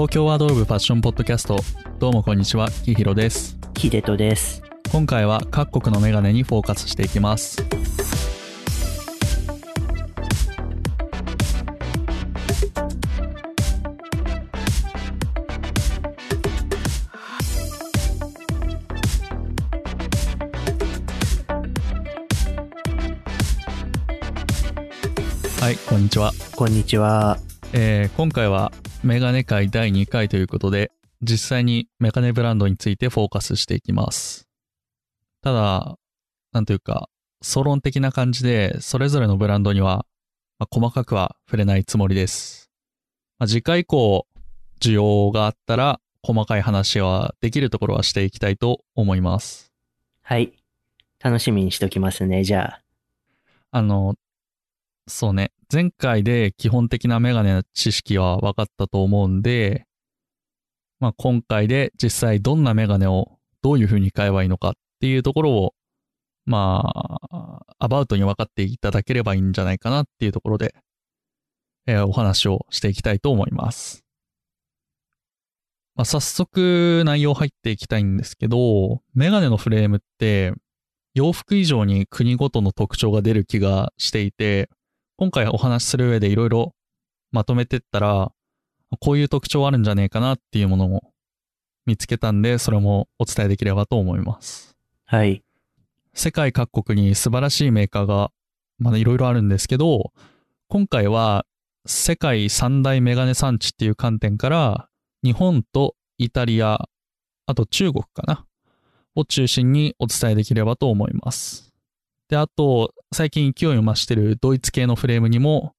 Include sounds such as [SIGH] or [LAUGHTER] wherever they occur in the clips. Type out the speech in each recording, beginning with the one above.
東京ワードローブファッションポッドキャストどうもこんにちはきひろですヒデトです。今回は各国のメガネにフォーカスしていきますはいこんにちはこんにちは。えー今回はメガネ界第2回ということで、実際にメガネブランドについてフォーカスしていきます。ただ、なんというか、総論的な感じで、それぞれのブランドには、まあ細かくは触れないつもりです。まあ次回以降、需要があったら、細かい話はできるところはしていきたいと思います。はい。楽しみにしときますね、じゃあ。あの、そうね、前回で基本的なメガネの知識は分かったと思うんで、まあ今回で実際どんなメガネをどういう風に買えばいいのかっていうところを、まあ、アバウトに分かっていただければいいんじゃないかなっていうところで、えーお話をしていきたいと思います。まあ、早速内容入っていきたいんですけど、メガネのフレームって洋服以上に国ごとの特徴が出る気がしていて、今回お話しする上でいろいろまとめてったら、こういう特徴あるんじゃねえかなっていうものも見つけたんで、それもお伝えできればと思います。はい。世界各国に素晴らしいメーカーがまだいろいろあるんですけど、今回は世界三大メガネ産地っていう観点から、日本とイタリア、あと中国かなを中心にお伝えできればと思います。で、あと、最近勢いを増してるドイツ系のフレームにも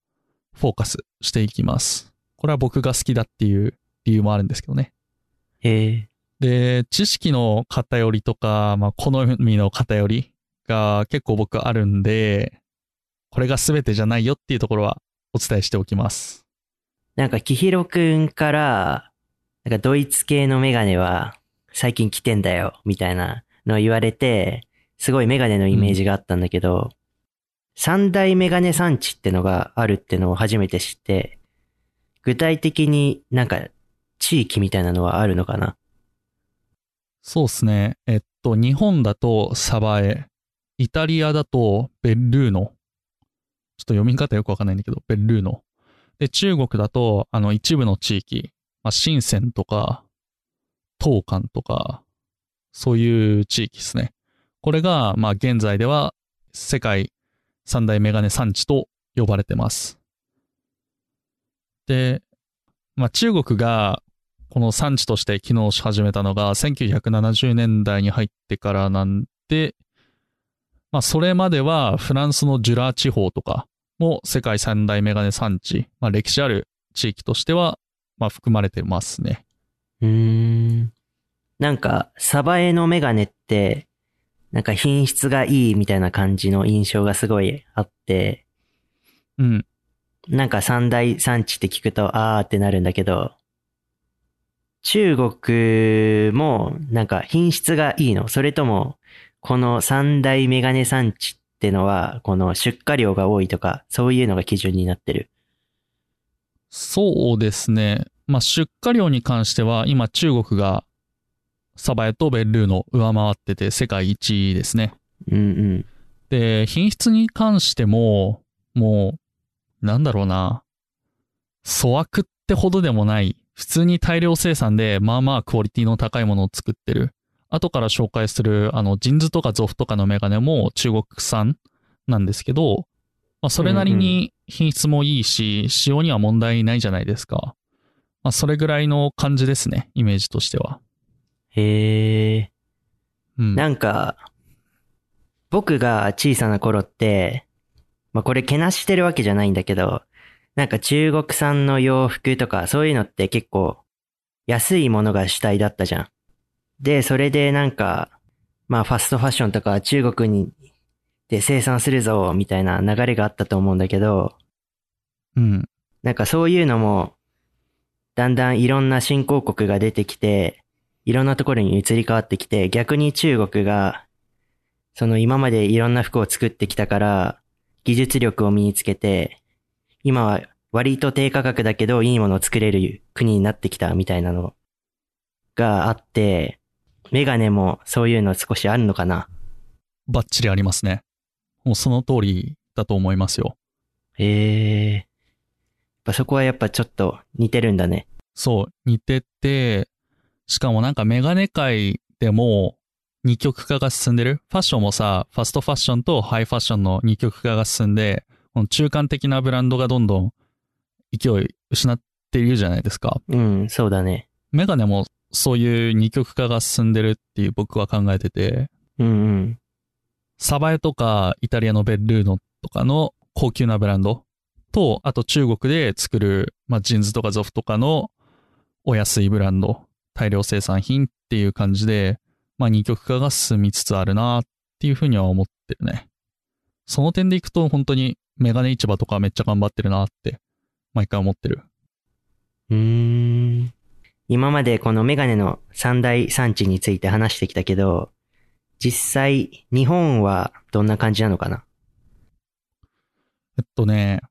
フォーカスしていきます。これは僕が好きだっていう理由もあるんですけどね。えで、知識の偏りとか、まあ、好みの偏りが結構僕あるんで、これが全てじゃないよっていうところはお伝えしておきます。ー、なんか、きひろくんから、なんかドイツ系のメガネは最近来てんだよ、みたいなのを言われて、すごいメガネのイメージがあったんだけど、三大メガネ産地ってのがあるってのを初めて知って、具体的になんか地域みたいなのはあるのかな？そうですね。えっと、日本だとサバエ、イタリアだとベルーノ。ちょっと読み方よくわかんないんだけど、ベルーノ。で、中国だと、あの、一部の地域、まあ、深センとか、東莞とか、そういう地域ですね。これが、まあ、現在では世界三大メガネ産地と呼ばれてます。で、まあ、中国がこの産地として機能し始めたのが1970年代に入ってからなんで、まあそれまではフランスのジュラ地方とかも世界三大メガネ産地、まあ歴史ある地域としては、まあ含まれてますね。うーん。なんか、鯖江のメガネって、なんか品質がいいみたいな感じの印象がすごいあって、うん。なんか三大産地って聞くと、あーってなるんだけど、中国もなんか品質がいいのそれとも、この三大メガネ産地ってのは、この出荷量が多いとか、そういうのが基準になってる。そうですね。まあ出荷量に関しては今中国がサバエとベルーノ上回ってて世界一位ですね。うんうん。で、品質に関しても、もう、なんだろうな。粗悪ってほどでもない。普通に大量生産で、まあまあクオリティの高いものを作ってる。後から紹介する、あの、ジンズとかゾフとかのメガネも中国産なんですけど、まあ、それなりに品質もいいし、使用には問題ないじゃないですか。まあ、それぐらいの感じですね、イメージとしては。へえ。うん。なんか、僕が小さな頃って、まあ、これけなしてるわけじゃないんだけど、なんか中国産の洋服とかそういうのって結構安いものが主体だったじゃん。で、それでなんか、まあファストファッションとか中国にで生産するぞみたいな流れがあったと思うんだけど、うん。なんかそういうのも、だんだんいろんな新興国が出てきて、いろんなところに移り変わってきて、逆に中国が、その今までいろんな服を作ってきたから、技術力を身につけて、今は割と低価格だけどいいものを作れる国になってきたみたいなのがあって、メガネもそういうの少しあるのかな。バッチリありますね。もうその通りだと思いますよ。へえ。やっぱそこはやっぱちょっと似てるんだね。そう、似てて、しかもなんかメガネ界でも二極化が進んでる？ファッションもさ、ファストファッションとハイファッションの二極化が進んで、この中間的なブランドがどんどん勢い失っているじゃないですか。うん、そうだね。メガネもそういう二極化が進んでるっていう僕は考えてて、うんうん。サバエとかイタリアのベルルーノとかの高級なブランドと、あと中国で作る、まあ、ジーンズとかゾフとかのお安いブランド、大量生産品っていう感じで、まあ、二極化が進みつつあるなっていうふうには思ってるね。その点でいくと本当にメガネ市場とかめっちゃ頑張ってるなって毎回思ってる。うーん。今までこのメガネの三大産地について話してきたけど、実際日本はどんな感じなのかな？えっとね、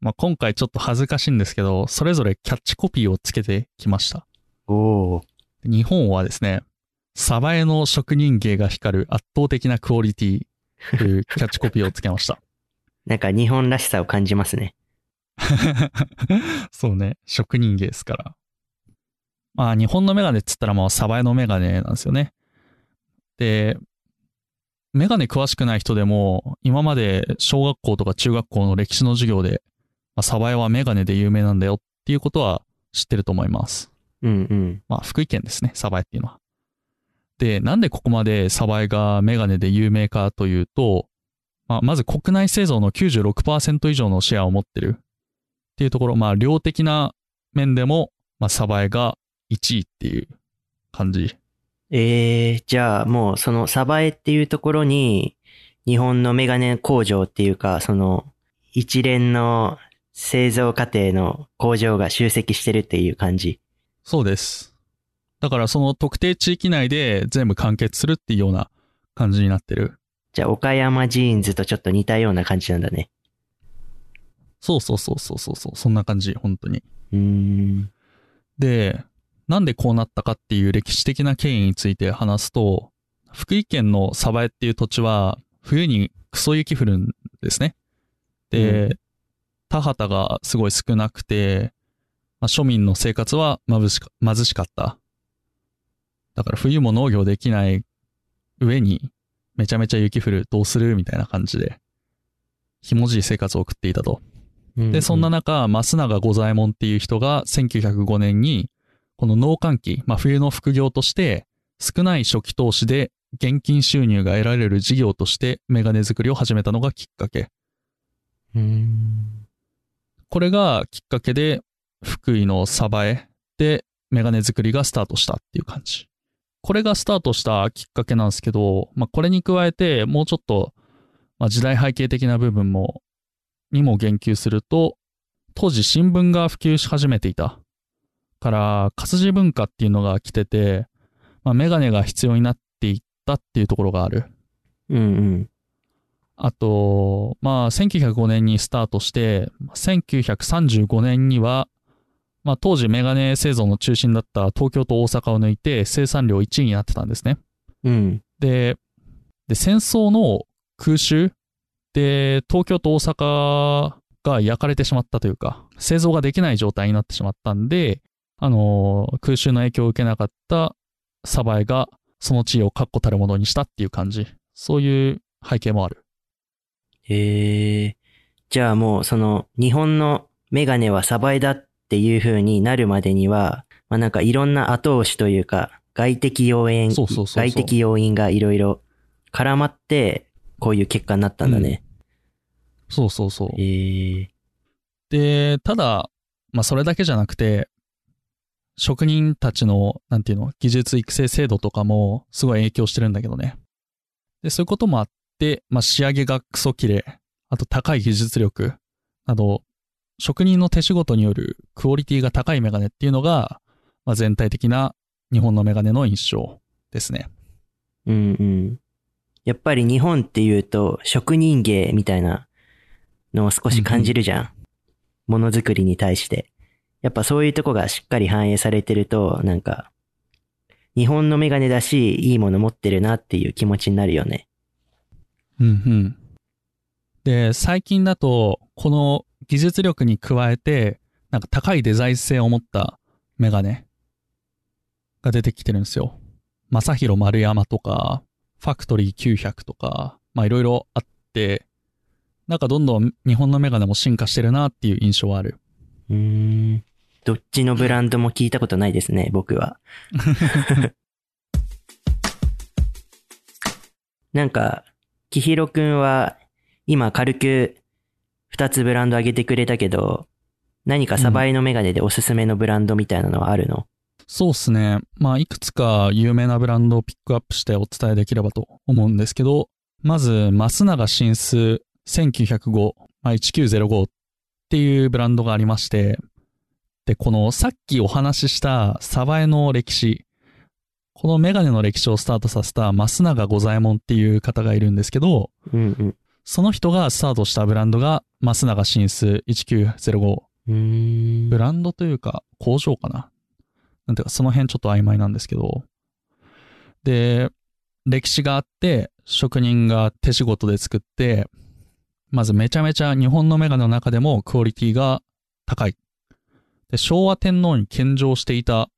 まあ、今回ちょっと恥ずかしいんですけど、それぞれキャッチコピーをつけてきました。おお。日本はですね、サバエの職人芸が光る圧倒的なクオリティというキャッチコピーをつけました。[LAUGHS] なんか日本らしさを感じますね。[LAUGHS] そうね、職人芸ですから。まあ日本のメガネっつったらもうサバエのメガネなんですよね。で、メガネ詳しくない人でも、今まで小学校とか中学校の歴史の授業で、まあ、サバエはメガネで有名なんだよっていうことは知ってると思います。うんうん。まあ、福井県ですね、サバエっていうのは。で、なんでここまでサバエがメガネで有名かというと、まあ、まず国内製造の96%以上のシェアを持ってるっていうところ、まあ、量的な面でも、まあ、サバエが1位っていう感じ。えー、じゃあもうそのサバエっていうところに日本のメガネ工場っていうかその一連の製造過程の工場が集積してるっていう感じ。そうです。だからその特定地域内で全部完結するっていうような感じになってる。じゃあ岡山ジーンズとちょっと似たような感じなんだね。そうそうそうそうそうそう、そんな感じ、本当に。うーん。で、なんでこうなったかっていう歴史的な経緯について話すと、福井県の鯖江っていう土地は冬にクソ雪降るんですね。で、う田畑がすごい少なくて、まあ、庶民の生活は貧しか貧しかった。だから冬も農業できない上にめちゃめちゃ雪降る、どうするみたいな感じで、ひもじい生活を送っていたと。で、そんな中、増永五左衛門っていう人が1905年に、この農閑期、まあ冬の副業として、少ない初期投資で現金収入が得られる事業としてメガネ作りを始めたのがきっかけ。うーん。これがきっかけで、福井の鯖江でメガネ作りがスタートしたっていう感じ。これがスタートしたきっかけなんですけど、まあこれに加えて、もうちょっと、まあ時代背景的な部分も、にも言及すると、当時新聞が普及し始めていた。から、活字文化っていうのが来てて、まあメガネが必要になっていったっていうところがある。うんうん。あと、まあ、1905年にスタートして、1935年には、まあ、当時メガネ製造の中心だった東京と大阪を抜いて生産量1位になってたんですね。うん。で、で戦争の空襲で東京と大阪が焼かれてしまったというか、製造ができない状態になってしまったんで、あのー空襲の影響を受けなかったサバエがその地位を確固たるものにしたっていう感じ。そういう背景もある。へえ。じゃあもうその日本のメガネはサバエだっていう風になるまでには、まあなんかいろんな後押しというか、外的要因、そうそうそうそう外的要因がいろいろ絡まって、こういう結果になったんだね。そうそうそう。へえ。で、ただ、まあそれだけじゃなくて、職人たちの、なんていうの、技術育成制度とかもすごい影響してるんだけどね。で、そういうこともあって、まあ仕上げがクソ綺麗、あと高い技術力など、職人の手仕事によるクオリティが高いメガネっていうのが、まあ全体的な日本のメガネの印象ですね。うんうん。やっぱり日本っていうと職人芸みたいなのを少し感じるじゃん。ものづくりに対して。やっぱそういうとこがしっかり反映されてると、なんか、日本のメガネだし、いいもの持ってるなっていう気持ちになるよね。うんうん。で、最近だと、この技術力に加えて、なんか高いデザイン性を持ったメガネが出てきてるんですよ。正宏丸山とか、ファクトリー900とか、まあいろいろあって、なんかどんどん日本のメガネも進化してるなっていう印象はある。うーん。どっちのブランドも聞いたことないですね、僕は。[LAUGHS] なんか、きひろくんは、今軽く二つブランド上げてくれたけど、何かサバイのメガネでおすすめのブランドみたいなのはあるの、そうっすね。まあいくつか有名なブランドをピックアップしてお伝えできればと思うんですけど、まず、増永新数1905、まあ、1905っていうブランドがありまして、で、このさっきお話ししたサバエの歴史、このメガネの歴史をスタートさせた増永五左衛門っていう方がいるんですけど、うんうん。その人がスタートしたブランドが増永新数1905。うーん。ブランドというか工場かななんていうかその辺ちょっと曖昧なんですけど。で、歴史があって、職人が手仕事で作って、まずめちゃめちゃ日本のメガネの中でもクオリティが高い。で、昭和天皇に献上していた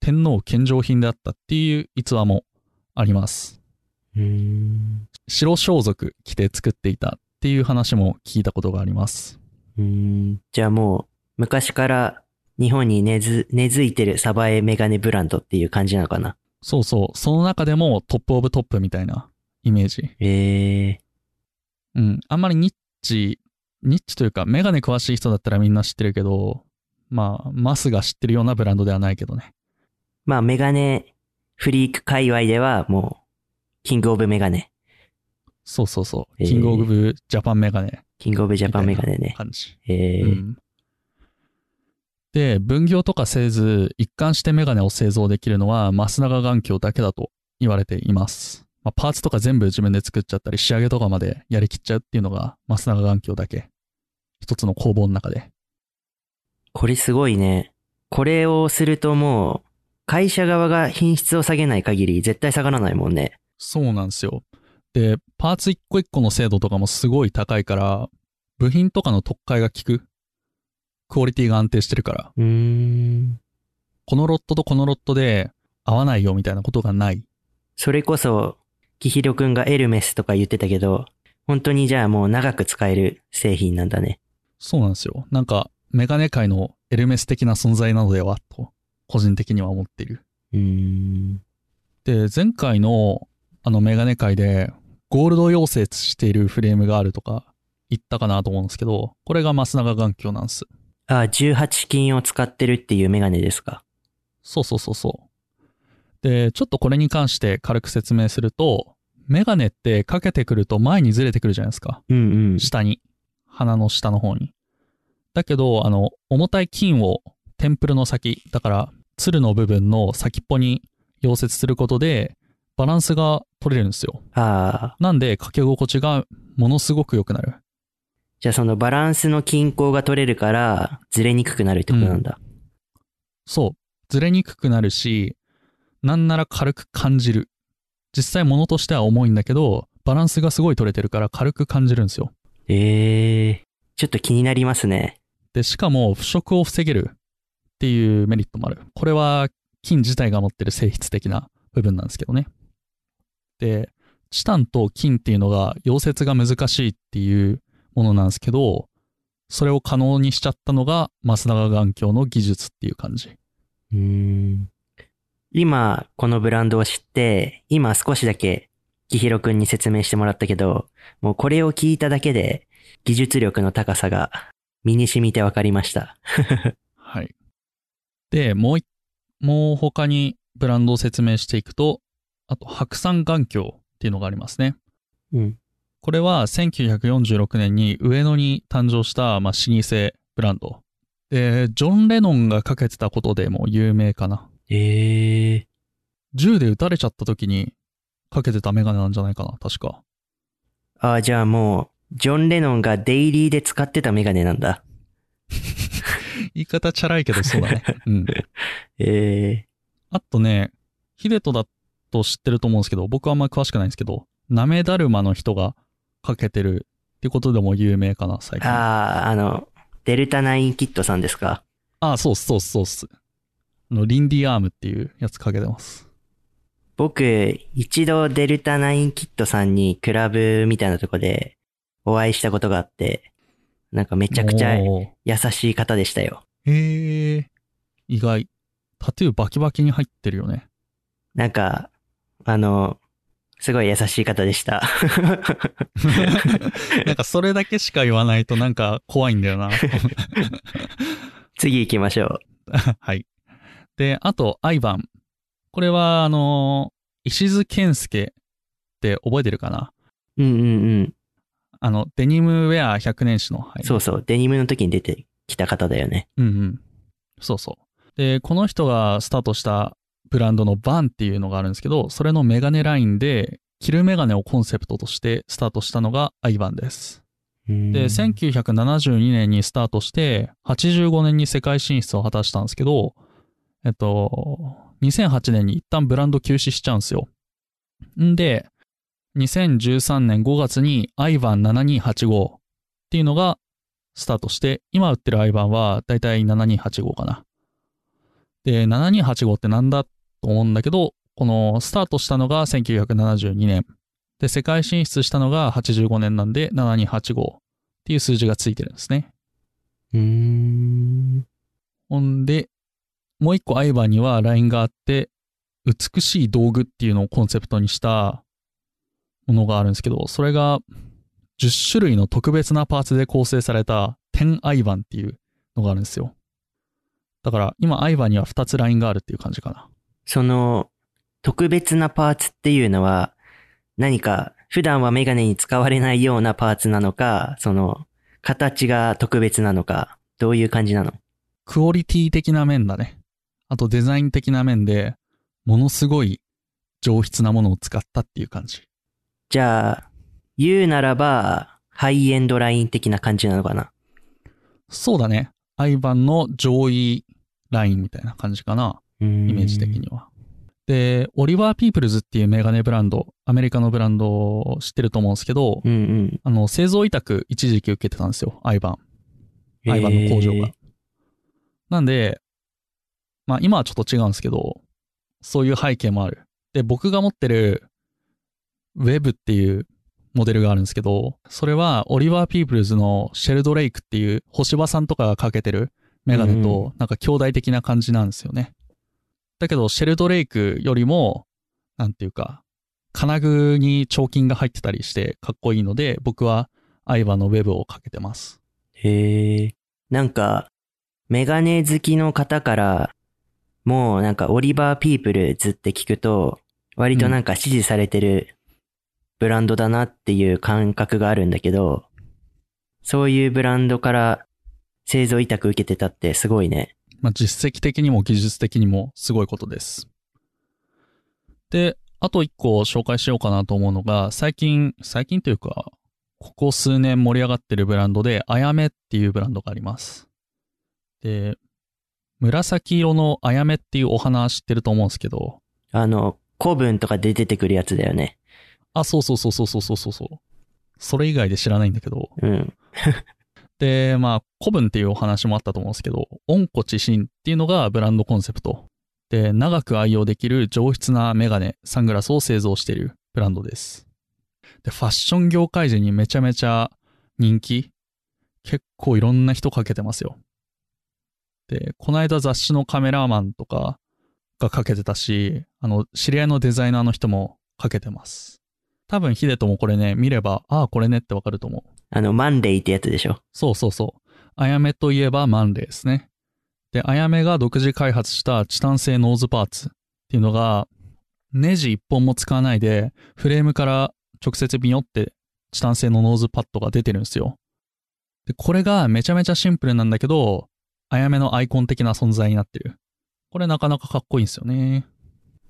天皇献上品であったっていう逸話もあります。白装束着て作っていたっていう話も聞いたことがあります。うーん。じゃあもう、昔から日本に根付いてる鯖江メガネブランドっていう感じなのかな？そうそう。その中でも top of top みたいなイメージ。ええうん。あんまりニッチ、ニッチというか、メガネ詳しい人だったらみんな知ってるけど、まあ、マスが知ってるようなブランドではないけどね。まあメガネフリーク界隈ではもう、 king of メガネ。そうそうそう。えーキングオブジャパンメガネ。キングオブジャパンメガネね。感じ。ええうん。で、分業とかせず、一貫してメガネを製造できるのは、増永眼鏡だけだと言われています。まあ、パーツとか全部自分で作っちゃったり、仕上げとかまでやりきっちゃうっていうのが、増永眼鏡だけ。一つの工房の中で。これすごいね。これをするともう、会社側が品質を下げない限り絶対下がらないもんね。そうなんですよ。で、パーツ一個一個の精度とかもすごい高いから、部品とかの特化が効く。クオリティが安定してるから。うーん。このロットとこのロットで合わないよみたいなことがない。それこそ、キヒロくんがエルメスとか言ってたけど、本当にじゃあもう長く使える製品なんだね。そうなんですよ。なんか、メガネ界のエルメス的な存在なのではと、個人的には思っている。うーん。で、前回のあのメガネ界で、ゴールド溶接しているフレームがあるとか言ったかなと思うんですけど、これが増永眼鏡なんです。あ、18金を使ってるっていうメガネですか？そうそうそうそう。で、ちょっとこれに関して軽く説明すると、メガネってかけてくると前にずれてくるじゃないですか。うんうん。下に。鼻の下の方に。だけど、あの、重たい金をテンプルの先、だから、鶴の部分の先っぽに溶接することで、バランスが取れるんですよ。ああ。なんで、かけ心地がものすごく良くなる。じゃあそのバランスの均衡が取れるから、ずれにくくなるってことなんだ。そう。ずれにくくなるし、なんなら軽く感じる。実際物としては重いんだけど、バランスがすごい取れてるから軽く感じるんですよ。ええちょっと気になりますね。で、しかも腐食を防げるっていうメリットもある。これは金自体が持ってる性質的な部分なんですけどね。で、チタンと金っていうのが溶接が難しいっていうものなんですけど、それを可能にしちゃったのが増永眼鏡の技術っていう感じ。うーん。今、このブランドを知って、今少しだけ、きひろくんに説明してもらったけど、もうこれを聞いただけで、技術力の高さが身に染みてわかりました。[LAUGHS] はい。で、もうい、もう他にブランドを説明していくと、あと白山眼鏡っていうのがありますね。うん。これは1946年に上野に誕生した、まあ、老舗ブランド。で、ジョン・レノンがかけてたことでも有名かな。ええ銃で撃たれちゃった時にかけてたメガネなんじゃないかな、確か。ああ、じゃあもう、ジョン・レノンがデイリーで使ってたメガネなんだ。[LAUGHS] 言い方チャラいけどそうだね。うん。[LAUGHS] えあとね、ヒデトだと知ってると思うんですけど、僕はあんまり詳しくないんですけど、なめだるまの人がかけてるってことでも有名かな、最ー、近。あああ、あの、Delta9Kidさんですか？あ、そうっす、そうっす、そうっす。あの、リンディアームっていうやつかけてます。僕、一度 Delta9Kidさんにクラブみたいなとこでお会いしたことがあって、なんかめちゃくちゃ優しい方でしたよ。へえ。意外。タトゥーバキバキに入ってるよね。なんか、あの、すごい優しい方でした。[LAUGHS] なんかそれだけしか言わないとなんか怖いんだよな。次行きましょう。[LAUGHS] はい。で、あと、アイバン。これは、あの、石津健介って覚えてるかな？うんうんうん。あの、デニムウェア100年史の。はい、そうそう、デニムの時に出てきた方だよね。うんうん。そうそう。で、この人がスタートしたブランドのバンっていうのがあるんですけど、それのメガネラインで、着るメガネをコンセプトとしてスタートしたのがアイバンです。でで、1972年にスタートして、85年に世界進出を果たしたんですけど、えっと、2008年に一旦ブランド休止しちゃうんですよ。んで、2013年5月にアイバン7285っていうのがスタートして、今売ってるアイバンはだいたい7285かな。で、7285ってなんだと思うんだけど、このスタートしたのが1972年。で、世界進出したのが85年なんで7285っていう数字がついてるんですね。うーん。ほんで、もう一個アイバンにはラインがあって、美しい道具っていうのをコンセプトにしたものがあるんですけど、それが10種類の特別なパーツで構成された10アイバンっていうのがあるんですよ。だから今アイバンには2つラインがあるっていう感じかな。その、特別なパーツっていうのは、何か普段はメガネに使われないようなパーツなのか、その、形が特別なのか、どういう感じなの？クオリティ的な面だね。あとデザイン的な面で、ものすごい上質なものを使ったっていう感じ。じゃあ、言うならば、ハイエンドライン的な感じなのかな？そうだね。アイバンの上位ラインみたいな感じかな。イイメージ的には。で、オリバー・ピープルズっていうメガネブランド、アメリカのブランドを知ってると思うんですけど、うんうん。あの、製造委託一時期受けてたんですよ、アイバン。アイバンの工場が。なんで、まあ今はちょっと違うんですけど、そういう背景もある。で、僕が持ってる Web っていうモデルがあるんですけど、それはオリバー・ピープルズのシェルドレイクっていう星葉さんとかがかけてるメガネうんとなんか兄弟的な感じなんですよね。だけど、シェルドレイクよりも、なんていうか、金具に彫金が入ってたりしてかっこいいので、僕はアイバンの Web をかけてます。へえ。なんか、メガネ好きの方から、もうなんかオリバーピープルズって聞くと、割となんか支持されてるブランドだなっていう感覚があるんだけど、そういうブランドから製造委託受けてたってすごいね。まあ、実績的にも技術的にもすごいことです。で、あと一個紹介しようかなと思うのが、最近、最近というか、ここ数年盛り上がってるブランドで、あやめっていうブランドがあります。で、紫色のあやめっていうお花知ってると思うんですけど。あの、古文とかで出てくるやつだよね。あ、そうそうそうそうそうそうそう。それ以外で知らないんだけど。うん。で、まあ、古文っていうお話もあったと思うんですけど、温故知新っていうのがブランドコンセプト。で、長く愛用できる上質なメガネ、サングラスを製造しているブランドです。で、ファッション業界人にめちゃめちゃ人気。結構いろんな人かけてますよ。で、この間雑誌のカメラマンとかがかけてたし、あの、知り合いのデザイナーの人もかけてます。多分ヒデトもこれね、見れば、ああ、これねってわかると思う。あの、マンレイってやつでしょ？そうそうそう。あやめといえばマンレーですね。で、あやめが独自開発したチタン製ノーズパーツっていうのが、ネジ一本も使わないで、フレームから直接ビヨってチタン製のノーズパッドが出てるんですよ。で、これがめちゃめちゃシンプルなんだけど、あやめのアイコン的な存在になってる。これなかなかかっこいいんですよね。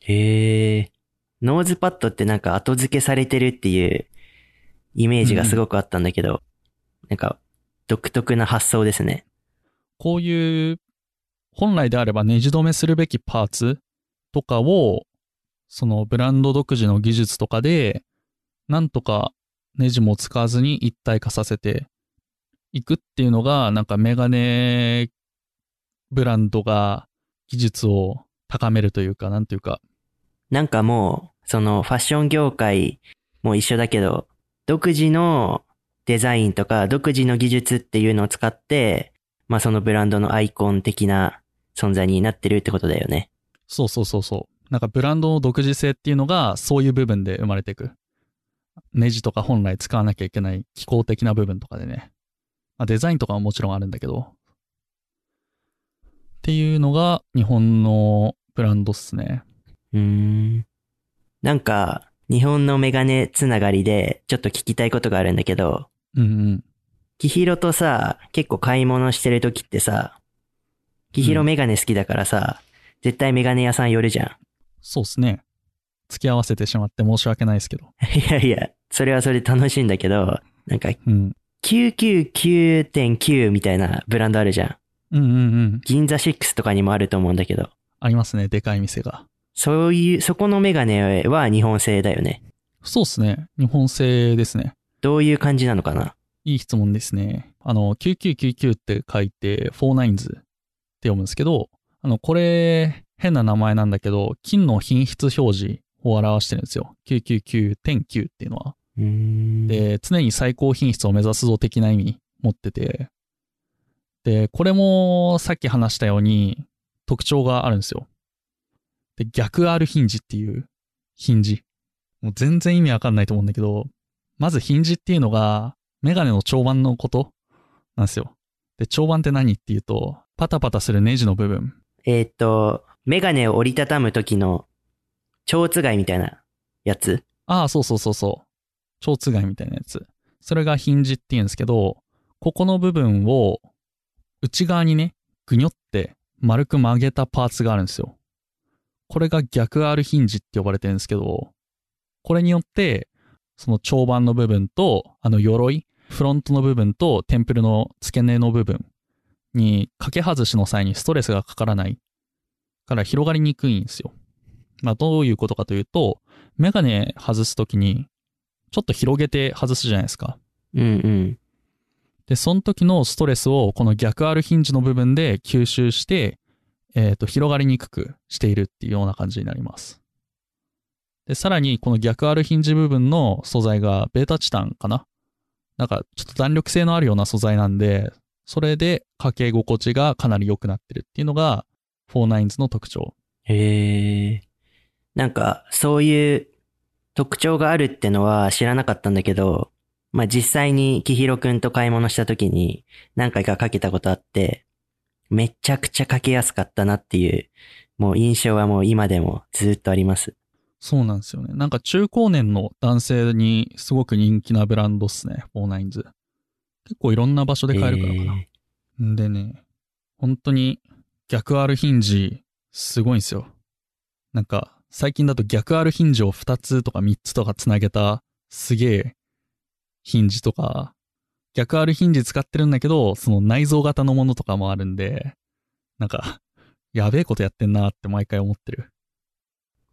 へえ。ノーズパッドってなんか後付けされてるっていうイメージがすごくあったんだけど、なんか独特な発想ですね。こういう、本来であればネジ止めするべきパーツとかを、そのブランド独自の技術とかで、なんとかネジも使わずに一体化させていくっていうのが、なんかメガネブランドが技術を高めるというか、なんていうか、なんかもう、そのファッション業界も一緒だけど、独自のデザインとか独自の技術っていうのを使って、まあそのブランドのアイコン的な存在になってるってことだよね。そうそうそうそう。なんかブランドの独自性っていうのがそういう部分で生まれていく。ネジとか本来使わなきゃいけない機構的な部分とかでね。まあ、デザインとかはもちろんあるんだけど。っていうのが日本のブランドっすね。うーん。なんか、日本のメガネつながりでちょっと聞きたいことがあるんだけど、うんうん。キヒロとさ、結構買い物してる時ってさ、キヒロメガネ好きだからさ、絶対メガネ屋さん寄るじゃん。そうっすね。付き合わせてしまって申し訳ないですけど。[LAUGHS] いやいや、それはそれで楽しいんだけど、なんかうん。999.9みたいなブランドあるじゃん。うんうんうん。銀座6とかにもあると思うんだけど、ありますね。でかい店が。そういう、そこのメガネは日本製だよね。そうっすね。日本製ですね。どういう感じなのかな？いい質問ですね。あの、9999って書いて、フォーナインズって読むんですけど、あの、これ、変な名前なんだけど、金の品質表示を表してるんですよ。999.9っていうのは。で、常に最高品質を目指すぞ的な意味持ってて、で、これもさっき話したように特徴があるんですよ。で、逆 R ヒンジっていうヒンジ。もう全然意味わかんないと思うんだけど、まずヒンジっていうのがメガネの長板のことなんですよ。で、長板って何っていうと、パタパタするネジの部分。えーっと、メガネを折りたたむ時の、蝶つがいみたいなやつ？ああ、そうそうそうそう。蝶つがいみたいなやつ。それがヒンジって言うんですけど、ここの部分を内側にね、ぐにょって丸く曲げたパーツがあるんですよ。これが逆 R ヒンジって呼ばれてるんですけど、これによって、その長板の部分と、あの鎧、フロントの部分とテンプルの付け根の部分に掛け外しの際にストレスがかからないから広がりにくいんですよ。まあどういうことかというと、メガネ外すときに、ちょっと広げて外すじゃないですか。うんうん。で、その時のストレスをこの逆 R ヒンジの部分で吸収して、えっ、と、広がりにくくしているっていうような感じになります。で、さらにこの逆 R ヒンジ部分の素材がベータチタンかな？なんかちょっと弾力性のあるような素材なんで、それでかけ心地がかなり良くなってるっていうのが、フォーナインズの特徴。へえ。なんか、そういう特徴があるってのは知らなかったんだけど、まあ、実際にキヒロくんと買い物した時に何回かかけたことあって、めちゃくちゃかけやすかったなっていう、もう印象はもう今でもずっとあります。そうなんですよね。なんか中高年の男性にすごく人気なブランドっすね、フォーナインズ。結構いろんな場所で買えるからかな。へんでね、本当に逆 R ヒンジ、すごいんですよ。なんか、最近だと逆 R ヒンジを2つとか3つとかつなげた、すげえ、ヒンジとか、逆 R ヒンジ使ってるんだけど、その内蔵型のものとかもあるんで、なんか、やべえことやってんなって毎回思ってる。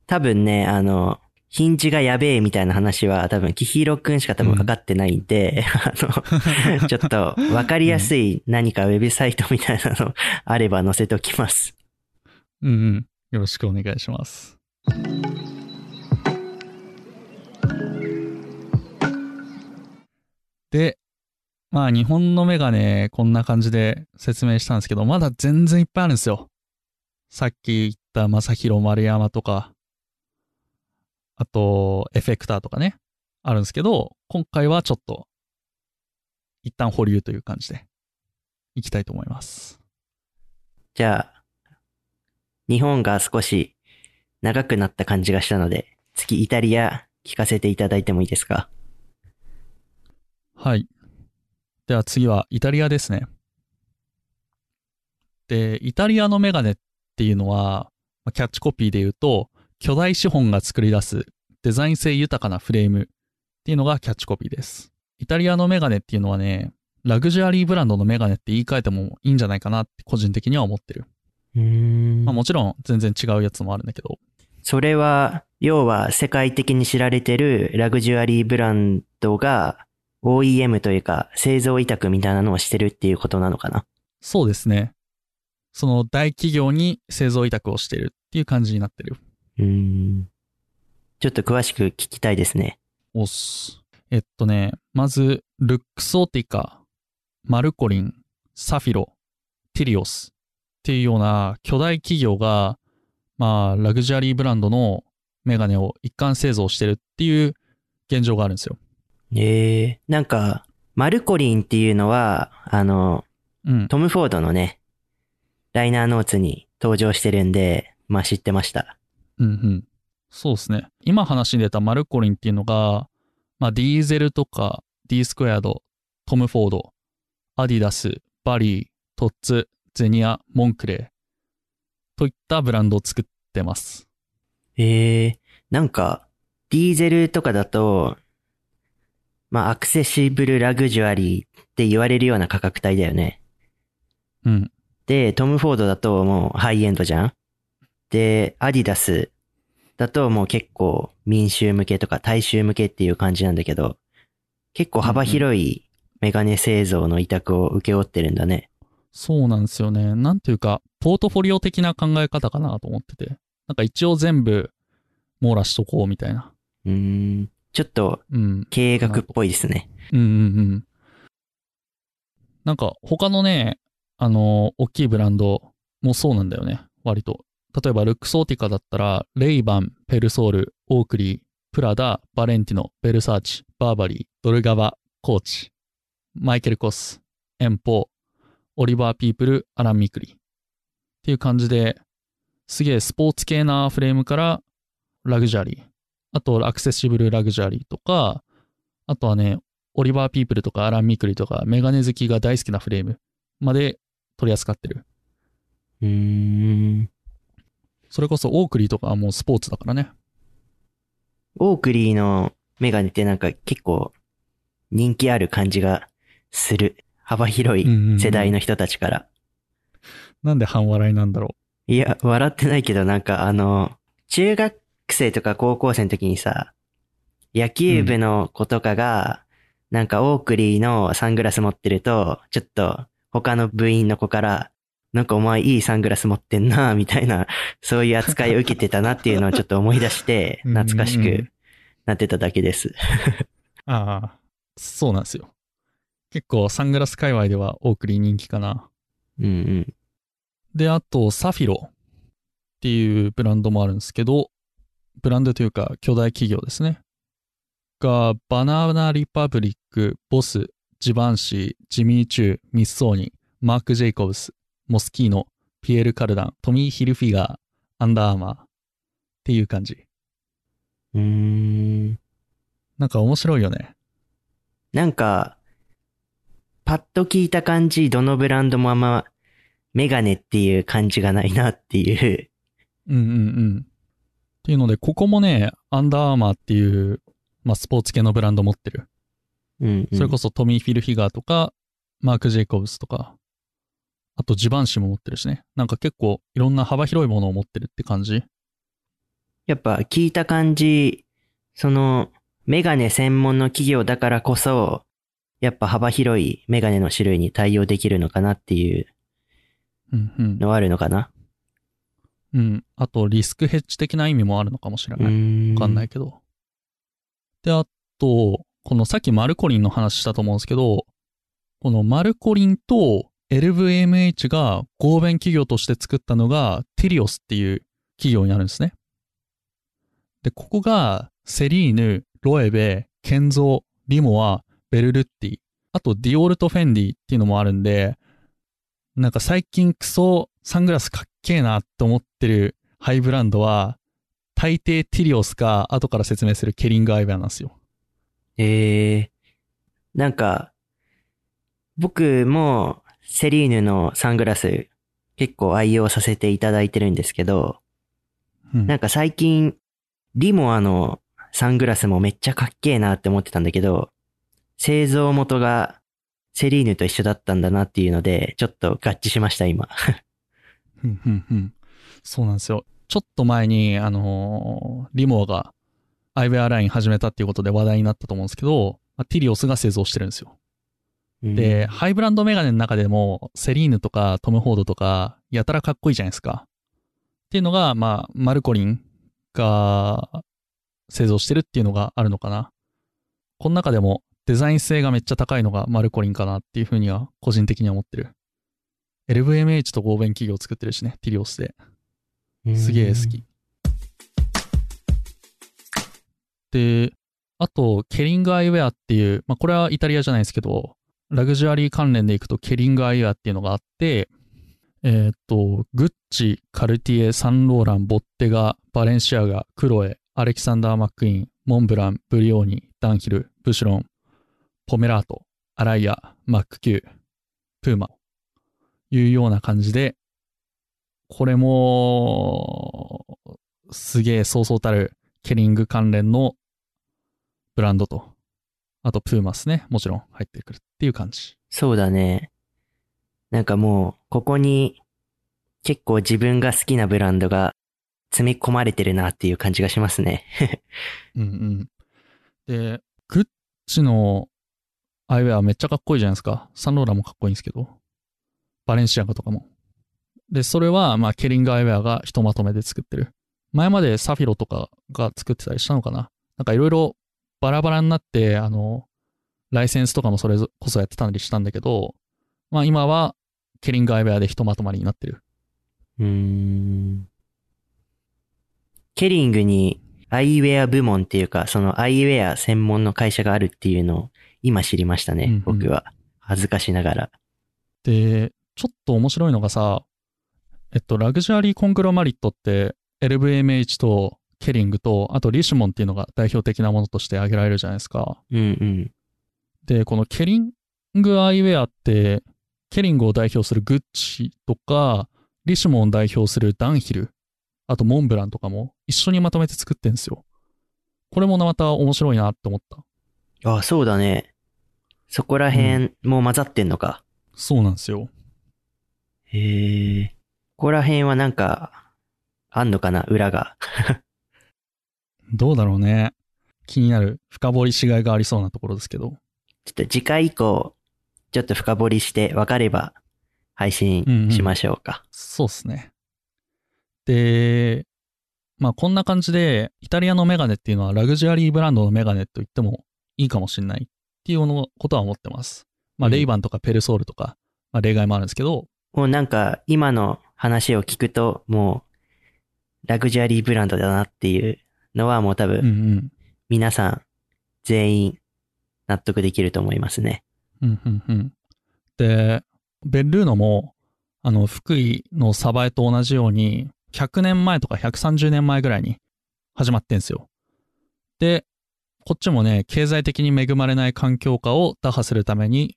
多分ね、あの、ヒンジがやべえみたいな話は多分、キヒロくんしか多分分かってないんで、[LAUGHS] あの、ちょっと分かりやすい何かウェブサイトみたいなのあれば載せておきます。うんうん。よろしくお願いします。で、まあ日本のメガネこんな感じで説明したんですけど、まだ全然いっぱいあるんですよ。さっき言った正宏丸山とか、あとエフェクターとかね、あるんですけど、今回はちょっと一旦保留という感じでいきたいと思います。じゃあ、日本が少し長くなった感じがしたので、次イタリア聞かせていただいてもいいですか？はい。では次はイタリアですね。で、イタリアのメガネっていうのは、まあキャッチコピーで言うと、巨大資本が作り出すデザイン性豊かなフレームっていうのがキャッチコピーです。イタリアのメガネっていうのはね、ラグジュアリーブランドのメガネって言い換えてもいいんじゃないかなって個人的には思ってる。うーんまあもちろん全然違うやつもあるんだけど。それは、要は世界的に知られてるラグジュアリーブランドが OEM というか製造委託みたいなのをしてるっていうことなのかな？そうですね。その大企業に製造委託をしてるっていう感じになってる。うーん。ちょっと詳しく聞きたいですね。おっす。えっとね、まず、ルックソーティカ、マルコリン、サフィロ、ティリオスっていうような巨大企業が、まあ、ラグジュアリーブランドのメガネを一貫製造してるっていう現状があるんですよ。ええなんか、マルコリンっていうのは、あの、うん。トム・フォードのね、ライナーノーツに登場してるんで、まあ知ってました。うんうん。そうですね。今話に出たマルコリンっていうのが、まあ、ディーゼルとか、D スクエアド、トム・フォード、アディダス、バリー、トッツ、ゼニア、モンクレーといったブランドを作ってます。ええなんか、ディーゼルとかだと、まあアクセシブルラグジュアリーって言われるような価格帯だよね。うん。で、トム・フォードだともうハイエンドじゃん？で、アディダスだともう結構民衆向けとか大衆向けっていう感じなんだけど、結構幅広いメガネ製造の委託を請け負ってるんだね。そうなんですよね。なんていうか、ポートフォリオ的な考え方かなと思ってて。なんか一応全部網羅しとこうみたいな。うーん、ちょっとうん。経営学っぽいですね。うんうんうん。なんか他のね、あの大きいブランドもそうなんだよね。割と。例えばルックソーティカだったら、レイバン、ペルソール、オークリー、プラダ、バレンティノ、ベルサーチ、バーバリー、ドルガバ、コーチ、マイケルコス、エンポー、オリバーピープル、アランミクリ。っていう感じで、すげえスポーツ系なフレームからラグジュアリー。あとアクセシブルラグジュアリーとか、あとはね、オリバーピープルとかアラン・ミクリとかメガネ好きが大好きなフレームまで取り扱ってる。うーん。それこそオークリーとかはもうスポーツだからね。オークリーのメガネってなんか結構人気ある感じがする。幅広い世代の人たちから。なんで半笑いなんだろいや、笑ってないけどなんかあの、中学生とか高校生の時にさ、野球部の子とかが、なんかオークリーのサングラス持ってると、ちょっと他の部員の子から、なんかお前いいサングラス持ってんな、[LAUGHS] みたいな、そういう扱いを受けてたなっていうのをちょっと思い出して、[LAUGHS] 懐かしくなってただけです。う。[LAUGHS] ああ、そうなんですよ。結構サングラス界隈ではオークリー人気かな。うんうん。で、あとサフィロっていうブランドもあるんですけど、ブランドというか巨大企業ですね。が、バナナリパブリック、ボス、ジバンシー、ジミーチュー、ミッソーニ、マーク・ジェイコブス、モスキーノ、ピエール・カルダン、トミー・ヒルフィガー、アンダーアーマーっていう感じ。うーん。なんか面白いよね。なんか、パッと聞いた感じ、どのブランドもあんま、メガネっていう感じがないなっていう。うんうんうん。っていうので、ここもね、アンダーアーマーっていう、まあ、スポーツ系のブランド持ってる。うん、うん。それこそトミー・フィルフィガーとか、マーク・ジェイコブスとか、あとジバンシも持ってるしね。なんか結構いろんな幅広いものを持ってるって感じ。やっぱ聞いた感じ、その、メガネ専門の企業だからこそ、やっぱ幅広いメガネの種類に対応できるのかなっていううんうん。のはあるのかなうん。あとリスクヘッジ的な意味もあるのかもしれうない。わかんないけど。で、あと、このさっきマルコリンの話したと思うんですけど、このマルコリンと LVMH が合弁企業として作ったのがティリオスっていう企業になるんですね。で、ここがセリーヌ、ロエベ、ケンゾー、リモア、ベルルッティ、あとディオールとフェンディっていうのもあるんで、なんか最近クソサングラスかっけえなって思ってるハイブランドは、大抵ティリオスか後から説明するケリングアイバーなんですよ。ええなんか、僕もセリーヌのサングラス結構愛用させていただいてるんですけど、うんなんか最近、リモアのサングラスもめっちゃかっけえなって思ってたんだけど、製造元がセリーヌと一緒だったんだなっていうので、ちょっと合致しました、今。[LAUGHS] ふんふんふん。そうなんですよ。ちょっと前に、あのーリモアがアイウェアライン始めたっていうことで話題になったと思うんですけど、まあティリオスが製造してるんですよ。で、ハイブランドメガネの中でも、セリーヌとかトム・フォードとか、やたらかっこいいじゃないですか。っていうのが、まあ、マルコリンが製造してるっていうのがあるのかな。この中でもデザイン性がめっちゃ高いのがマルコリンかなっていうふうには個人的には思ってる。LVMH と合弁企業作ってるしね、ティリオスで。すげえ好き。。で、あと、ケリングアイウェアっていう、まあ、これはイタリアじゃないですけど、ラグジュアリー関連でいくと、ケリングアイウェアっていうのがあって、えーっと、グッチ、カルティエ、サンローラン、ボッテガ、バレンシアガ、クロエ、アレキサンダー・マックイン、モンブラン、ブリオーニ、ダンヒル、ブシロン、ポメラート、アライア、マックキュー、プーマ、いうような感じで、これも、すげえそうそうたるケリング関連のブランドと、あとプーマスね、もちろん入ってくるっていう感じ。そうだね。なんかもう、ここに結構自分が好きなブランドが詰め込まれてるなっていう感じがしますね。[LAUGHS] うんうん。で、グッチのアイウェアめっちゃかっこいいじゃないですか。サンローランもかっこいいんですけど。バレンシアガとかも。で、それは、まあ、ケリングアイウェアがひとまとめで作ってる。前までサフィロとかが作ってたりしたのかななんかいろいろバラバラになって、あの、ライセンスとかもそれこそやってたりしたんだけど、まあ今はケリングアイウェアでひとまとまりになってる。うーん。ケリングにアイウェア部門っていうか、そのアイウェア専門の会社があるっていうのを今知りましたね、うんうん僕は。恥ずかしながら。で、ちょっと面白いのがさ、えっと、ラグジュアリーコングロマリットって、LVMH とケリングと、あとリシュモンっていうのが代表的なものとして挙げられるじゃないですか。うんうん。で、このケリングアイウェアって、ケリングを代表するグッチとか、リシュモンを代表するダンヒル、あとモンブランとかも一緒にまとめて作ってんですよ。これもまた面白いなって思った。あ、そうだね。そこら辺も混ざってんのか。そうなんですよ。へえ。ここら辺はなんか、あんのかな？裏が。どうだろうね。気になる深掘りしがいがありそうなところですけど。ちょっと次回以降、ちょっと深掘りして分かれば配信しましょうか。そうっすね。で、まあこんな感じで、イタリアのメガネっていうのはラグジュアリーブランドのメガネと言ってもいいかもしれないっていうのことは思ってます。まあうんレイバンとかペルソールとか、まあ例外もあるんですけど、もうなんか今の話を聞くともうラグジュアリーブランドだなっていうのはもう多分ん。皆さん全員納得できると思いますね。うんうんうん。で、ベルルーノも、あの、福井のサバエと同じように、100年前とか130年前ぐらいに始まってんすよ。で、こっちもね、経済的に恵まれない環境下を打破するために、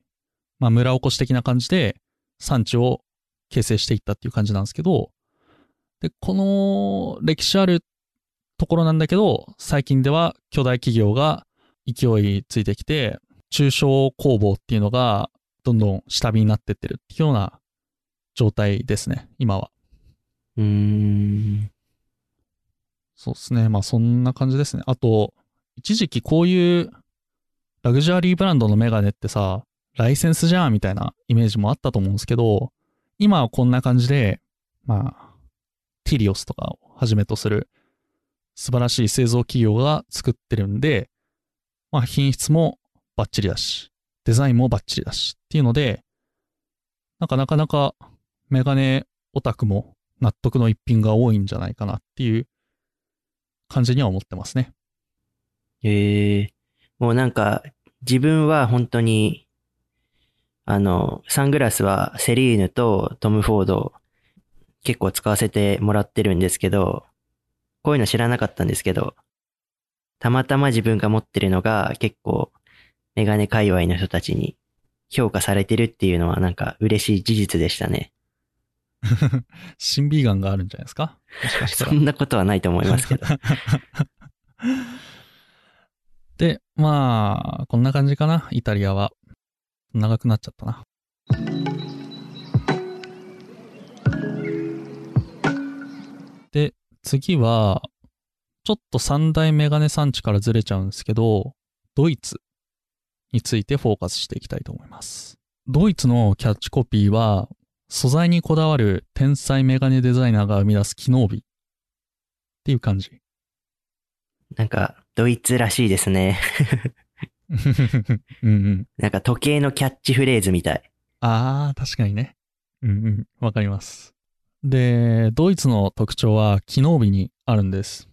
まあ、村おこし的な感じで産地を形成していったっていう感じなんですけど、で、この歴史あるところなんだけど、最近では巨大企業が勢いついてきて、中小工房っていうのがどんどん下火になってってるっていうような状態ですね、今は。うーん。そうですね。まあそんな感じですね。あと、一時期こういうラグジュアリーブランドのメガネってさ、ライセンスじゃんみたいなイメージもあったと思うんですけど、今はこんな感じで、まあ、ティリオスとかをはじめとする素晴らしい製造企業が作ってるんで、まあ品質もバッチリだし、デザインもバッチリだしっていうので、なんかなかなかメガネオタクも納得の一品が多いんじゃないかなっていう感じには思ってますね。へえ。もうなんか、自分は本当に、あの、サングラスはセリーヌとトム・フォード結構使わせてもらってるんですけど、こういうの知らなかったんですけど、たまたま自分が持ってるのが結構メガネ界隈の人たちに評価されてるっていうのはなんか嬉しい事実でしたね。新ビーガンがあるんじゃないですか？かそ。んなことはないと思いますけど。[LAUGHS] で、まあ、こんな感じかな、イタリアは。長くなっちゃったな。で、次は、ちょっと三大メガネ産地からずれちゃうんですけど、ドイツについてフォーカスしていきたいと思います。ドイツのキャッチコピーは、素材にこだわる天才メガネデザイナーが生み出す機能美っていう感じ。なんか、ドイツらしいですね。うんうん。なんか時計のキャッチフレーズみたい。ああ、確かにね。うんうん。わかります。で、ドイツの特徴は機能美にあるんです。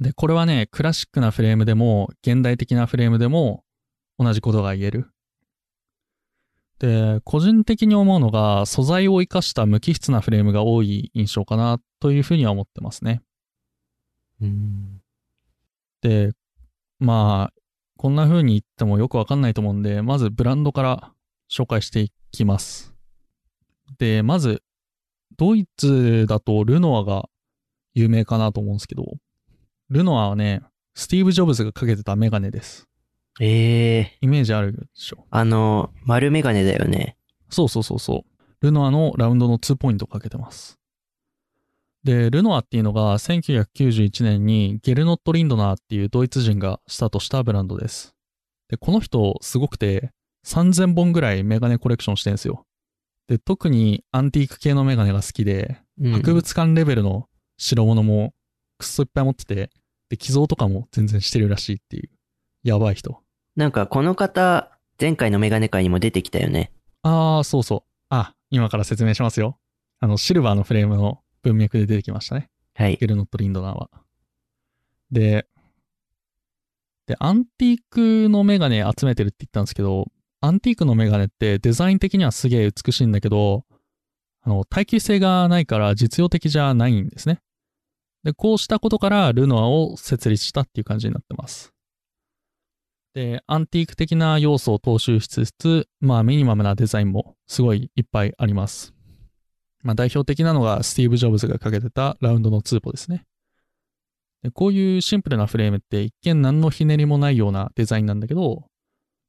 で、これはね、クラシックなフレームでも、現代的なフレームでも、同じことが言える。で、個人的に思うのが、素材を生かした無機質なフレームが多い印象かな、というふうには思ってますね。うん。で、まあ、こんな風に言ってもよくわかんないと思うんで、まずブランドから紹介していきます。で、まず、ドイツだとルノアが有名かなと思うんですけど、ルノアはね、スティーブ・ジョブズがかけてたメガネです。ええイメージあるでしょ？あの、丸メガネだよね。そうそうそうそう。ルノアのラウンドの2ポイントをかけてます。で、ルノアっていうのが1991年にゲルノット・リンドナーっていうドイツ人がスタートしたブランドです。で、この人すごくて3000本ぐらいメガネコレクションしてるんですよ。で、特にアンティーク系のメガネが好きで、うん博物館レベルの代物もくっそいっぱい持ってて、で、寄贈とかも全然してるらしいっていう、やばい人。なんかこの方、前回のメガネ界にも出てきたよね。ああ、そうそう。あ、今から説明しますよ。あの、シルバーのフレームの文脈で出てきましたね。はい。ゲルノット・リンドナーは。で、で、アンティークのメガネ集めてるって言ったんですけど、アンティークのメガネってデザイン的にはすげえ美しいんだけど、あの、耐久性がないから実用的じゃないんですね。で、こうしたことからルノアを設立したっていう感じになってます。で、アンティーク的な要素を踏襲しつつ、まあミニマムなデザインもすごいいっぱいあります。まあ代表的なのがスティーブ・ジョブズがかけてたラウンドのツーポですね。でこういうシンプルなフレームって一見何のひねりもないようなデザインなんだけど、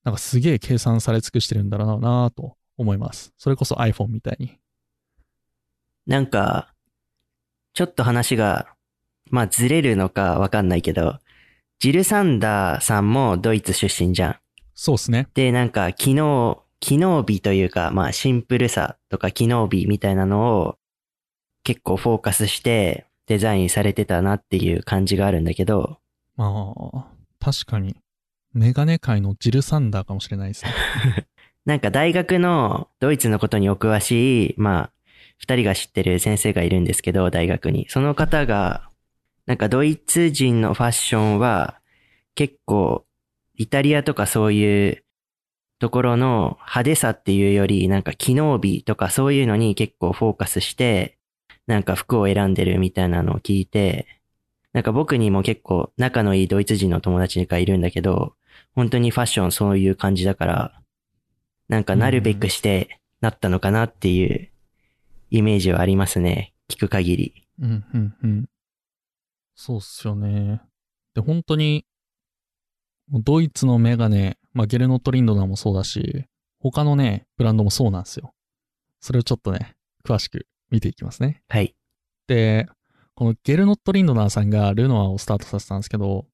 なんかすげえ計算され尽くしてるんだろうなと思います。それこそ iPhone みたいに。なんか、ちょっと話が、まあずれるのかわかんないけど、ジル・サンダーさんもドイツ出身じゃん。そうっすね。で、なんか、機能、機能美というか、まあ、シンプルさとか機能美みたいなのを結構フォーカスしてデザインされてたなっていう感じがあるんだけど、まあ、確かに、メガネ界のジル・サンダーかもしれないですね。[LAUGHS] なんか大学のドイツのことにお詳しい、まあ、二人が知ってる先生がいるんですけど、大学に。その方が、なんかドイツ人のファッションは結構イタリアとかそういうところの派手さっていうよりなんか機能美とかそういうのに結構フォーカスしてなんか服を選んでるみたいなのを聞いてなんか僕にも結構仲のいいドイツ人の友達がいるんだけど本当にファッションそういう感じだからなんかなるべくしてなったのかなっていうイメージはありますね。聞く限り。うん、うん、うん。そうっすよね。で、本当に、ドイツのメガネ、まあ、ゲルノット・リンドナーもそうだし、他のね、ブランドもそうなんですよ。それをちょっとね、詳しく見ていきますね。はい。で、このゲルノット・リンドナーさんがルノアをスタートさせたんですけど、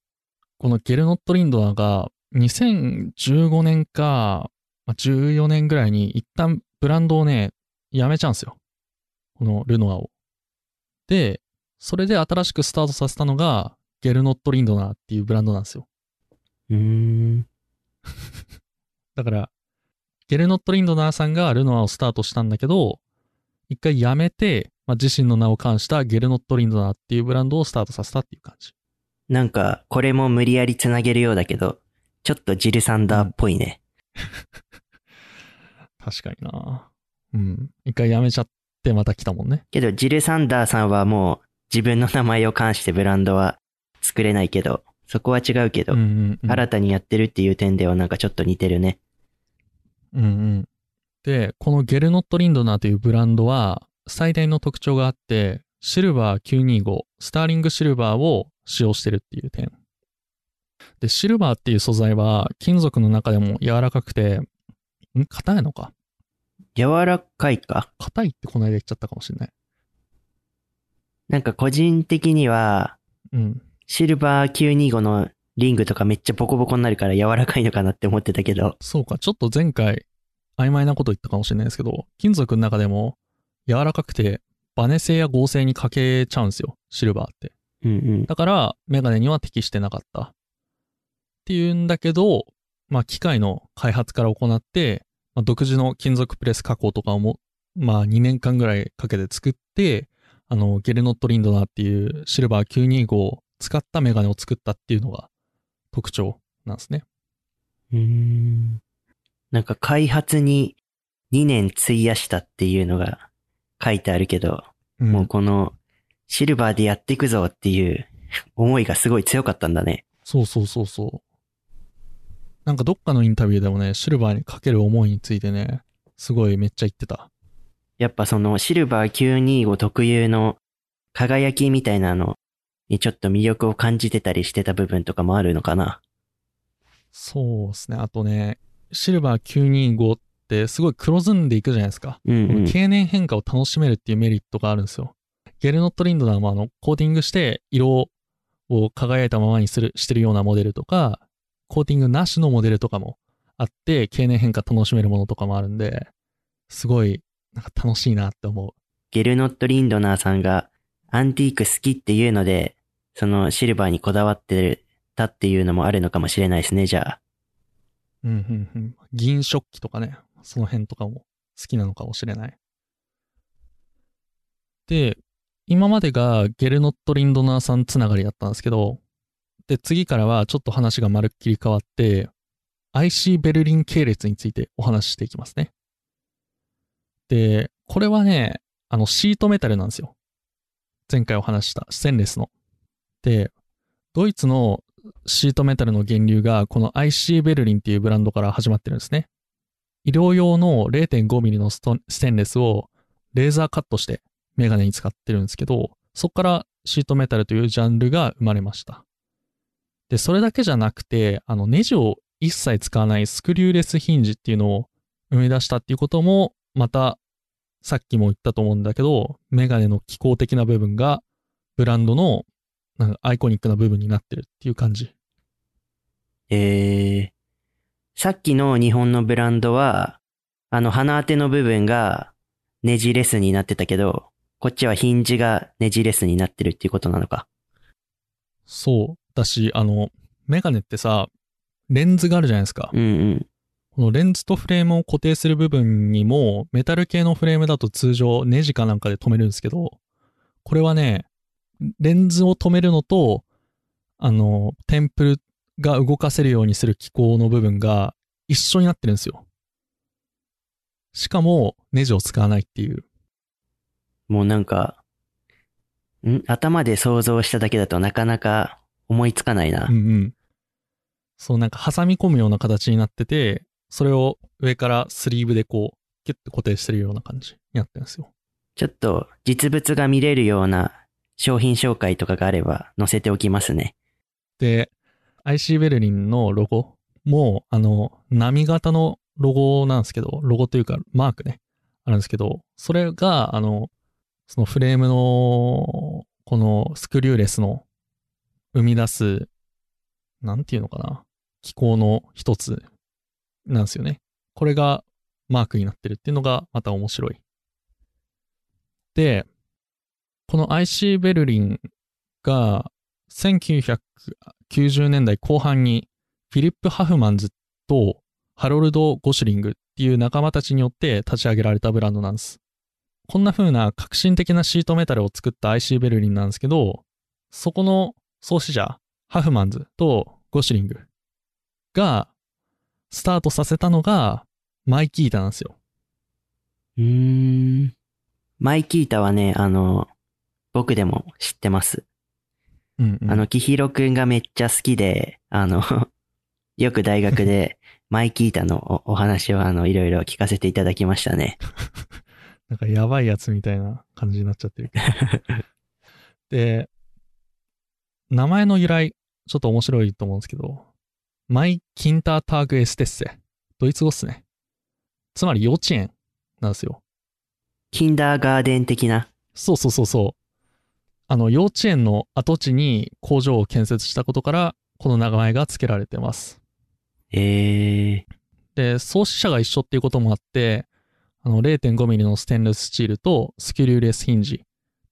このゲルノット・リンドナーが2015年か、まあ、14年ぐらいに一旦ブランドをね、やめちゃうんですよ。このルノアを。で、それで新しくスタートさせたのがゲルノット・リンドナーっていうブランドなんですよ。うーん。[LAUGHS] だから、ゲルノット・リンドナーさんがルノアをスタートしたんだけど、一回やめて、まあ、自身の名を冠したゲルノット・リンドナーっていうブランドをスタートさせたっていう感じ。なんか、これも無理やりつなげるようだけど、ちょっとジルサンダーっぽいね。[LAUGHS] 確かになうん。一回やめちゃってまた来たもんね。けど、ジルサンダーさんはもう自分の名前を冠してブランドは作れないけど、そこは違うけど、うんうん、うん。新たにやってるっていう点ではなんかちょっと似てるね。うんうん。で、このゲルノット・リンドナーというブランドは、最大の特徴があって、シルバー925、スターリングシルバーを使用してるっていう点。で、シルバーっていう素材は金属の中でも柔らかくて、ん？硬いのか？柔らかいか？硬いってこの間言っちゃったかもしれない。なんか個人的には、うん。シルバー925のリングとかめっちゃボコボコになるから柔らかいのかなって思ってたけど、そうか、ちょっと前回、曖昧なこと言ったかもしれないですけど、金属の中でも柔らかくて、バネ製や合成に欠けちゃうんですよ、シルバーって。うんうん。だから、メガネには適してなかった。っていうんだけど、まあ、機械の開発から行って、まあ、独自の金属プレス加工とかをも、まあ、2年間ぐらいかけて作って、あの、ゲルノットリンドナーっていうシルバー925を使ったメガネを作ったっていうのが特徴なんですね。うーん。なんか開発に2年費やしたっていうのが書いてあるけど、うんもうこのシルバーでやっていくぞっていう思いがすごい強かったんだね。そうそうそうそう。なんかどっかのインタビューでもね、シルバーにかける思いについてね、すごいめっちゃ言ってた。やっぱそのシルバー925特有の輝きみたいなのにちょっと魅力を感じてたりしてた部分とかもあるのかな？そうですね。あとね、シルバー925ってすごい黒ずんでいくじゃないですか。うんうん。経年変化を楽しめるっていうメリットがあるんですよ。ゲルノットリンドナーもあの、コーティングして色を輝いたままにする、してるようなモデルとか、コーティングなしのモデルとかもあって、経年変化楽しめるものとかもあるんで、すごい、なんか楽しいなって思う。ゲルノット・リンドナーさんがアンティーク好きっていうので、そのシルバーにこだわってたっていうのもあるのかもしれないですね、じゃあ。うん、うん、うん。銀食器とかね、その辺とかも好きなのかもしれない。で、今までがゲルノット・リンドナーさんつながりだったんですけど、で、次からはちょっと話がまるっきり変わって、IC ベルリン系列についてお話ししていきますね。で、これはね、あの、シートメタルなんですよ。前回お話ししたステンレスの。で、ドイツのシートメタルの源流がこの IC ベルリンっていうブランドから始まってるんですね。医療用の 0.5mm のステンレスをレーザーカットしてメガネに使ってるんですけど、そこからシートメタルというジャンルが生まれました。で、それだけじゃなくて、あのネジを一切使わないスクリューレスヒンジっていうのを生み出したっていうことも、またさっきも言ったと思うんだけど、メガネの機構的な部分がブランドのなんかアイコニックな部分になってるっていう感じ。えー、さっきの日本のブランドは、あの鼻当ての部分がネジレスになってたけど、こっちはヒンジがネジレスになってるっていうことなのか。そう。だし、あの、メガネってさ、レンズがあるじゃないですか。うんうん。このレンズとフレームを固定する部分にも、メタル系のフレームだと通常ネジかなんかで止めるんですけど、これはね、レンズを止めるのと、あの、テンプルが動かせるようにする機構の部分が一緒になってるんですよ。しかも、ネジを使わないっていう。もうなんか、ん？頭で想像しただけだとなかなか思いつかないな。うんうん。そう、なんか挟み込むような形になってて、それを上からスリーブでこう、キュッて固定してるような感じになってるんですよ。ちょっと実物が見れるような商品紹介とかがあれば載せておきますね。で、IC ベルリンのロゴも、あの、波型のロゴなんですけど、ロゴというかマークね、あるんですけど、それが、あの、そのフレームの、このスクリューレスの生み出す、なんていうのかな、機構の一つなんですよね。これがマークになってるっていうのがまた面白い。で、この IC ベルリンが1990年代後半にフィリップ・ハフマンズとハロルド・ゴシリングっていう仲間たちによって立ち上げられたブランドなんです。こんな風な革新的なシートメタルを作った IC ベルリンなんですけど、そこの創始者、ハフマンズとゴシリングがスタートさせたのがマイキータなんですよ。うーん。マイキータはね、あの、僕でも知ってます。うん、うん。あの、キヒロくんがめっちゃ好きで、あの、[LAUGHS] よく大学で [LAUGHS] マイキータのおお話をあの、いろいろ聞かせていただきましたね。[LAUGHS] なんかやばいやつみたいな感じになっちゃってるけど。で、名前の由来、ちょっと面白いと思うんですけど、マイ・キンターターグ・エステッセ。ドイツ語っすね。つまり幼稚園なんですよ。キンダーガーデン的な？そうそうそうそう。あの、幼稚園の跡地に工場を建設したことから、この名前が付けられてます。ええで、創始者が一緒っていうこともあって、あの、0.5ミリのステンレススチールとスクリューレスヒンジっ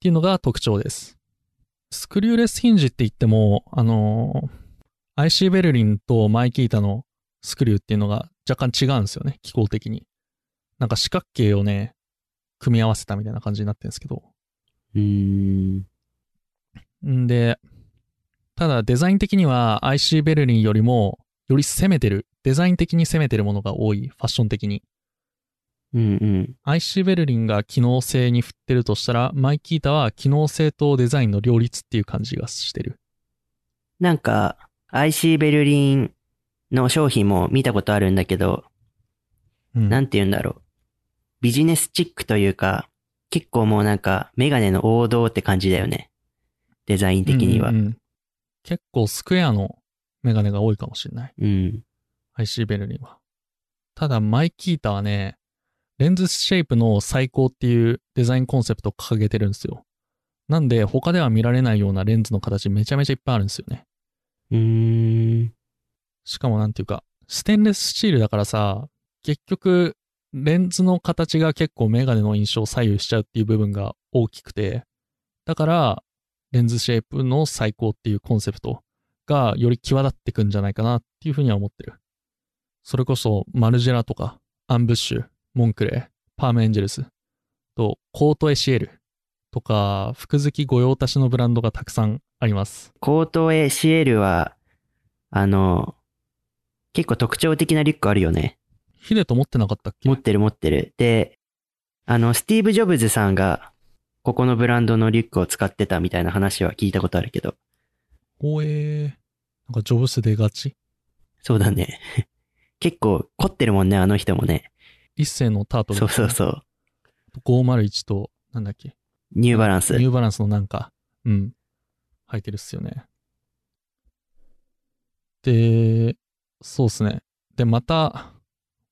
ていうのが特徴です。スクリューレスヒンジって言っても、あの、IC ベルリンとマイキータのスクリューっていうのが若干違うんですよね、機構的に。なんか四角形をね、組み合わせたみたいな感じになってるんですけど。うーん。んで、ただデザイン的には IC ベルリンよりもより攻めてる、デザイン的に攻めてるものが多い、ファッション的に。うんうん。IC ベルリンが機能性に振ってるとしたら、マイキータは機能性とデザインの両立っていう感じがしてる。なんか、IC ベルリンの商品も見たことあるんだけど、うん。なんて言うんだろう。ビジネスチックというか、結構もうなんか、メガネの王道って感じだよね。デザイン的には。うんうんうん結構スクエアのメガネが多いかもしれない。うん。IC ベルリンは。ただ、マイキータはね、レンズシェイプの最高っていうデザインコンセプトを掲げてるんですよ。なんで、他では見られないようなレンズの形めちゃめちゃいっぱいあるんですよね。うーん。しかもなんていうか、ステンレススチールだからさ、結局、レンズの形が結構メガネの印象を左右しちゃうっていう部分が大きくて、だから、レンズシェイプの最高っていうコンセプトがより際立ってくんじゃないかなっていうふうには思ってる。それこそ、マルジェラとか、アンブッシュ、モンクレー、パームエンジェルスと、コートエシエルとか、服好き御用達のブランドがたくさんあります。コートエシエルは、あの、結構特徴的なリュックあるよね。ヒデと持ってなかったっけ？持ってる持ってる。で、あの、スティーブ・ジョブズさんが、ここのブランドのリュックを使ってたみたいな話は聞いたことあるけど。おえー、なんかジョブス出がち？そうだね。[LAUGHS] 結構凝ってるもんね、あの人もね。一世のタートル、そうそうそう。501と、なんだっけ？ニューバランス。ニューバランスのなんか、うん、履いてるっすよね。で、そうっすね。で、また、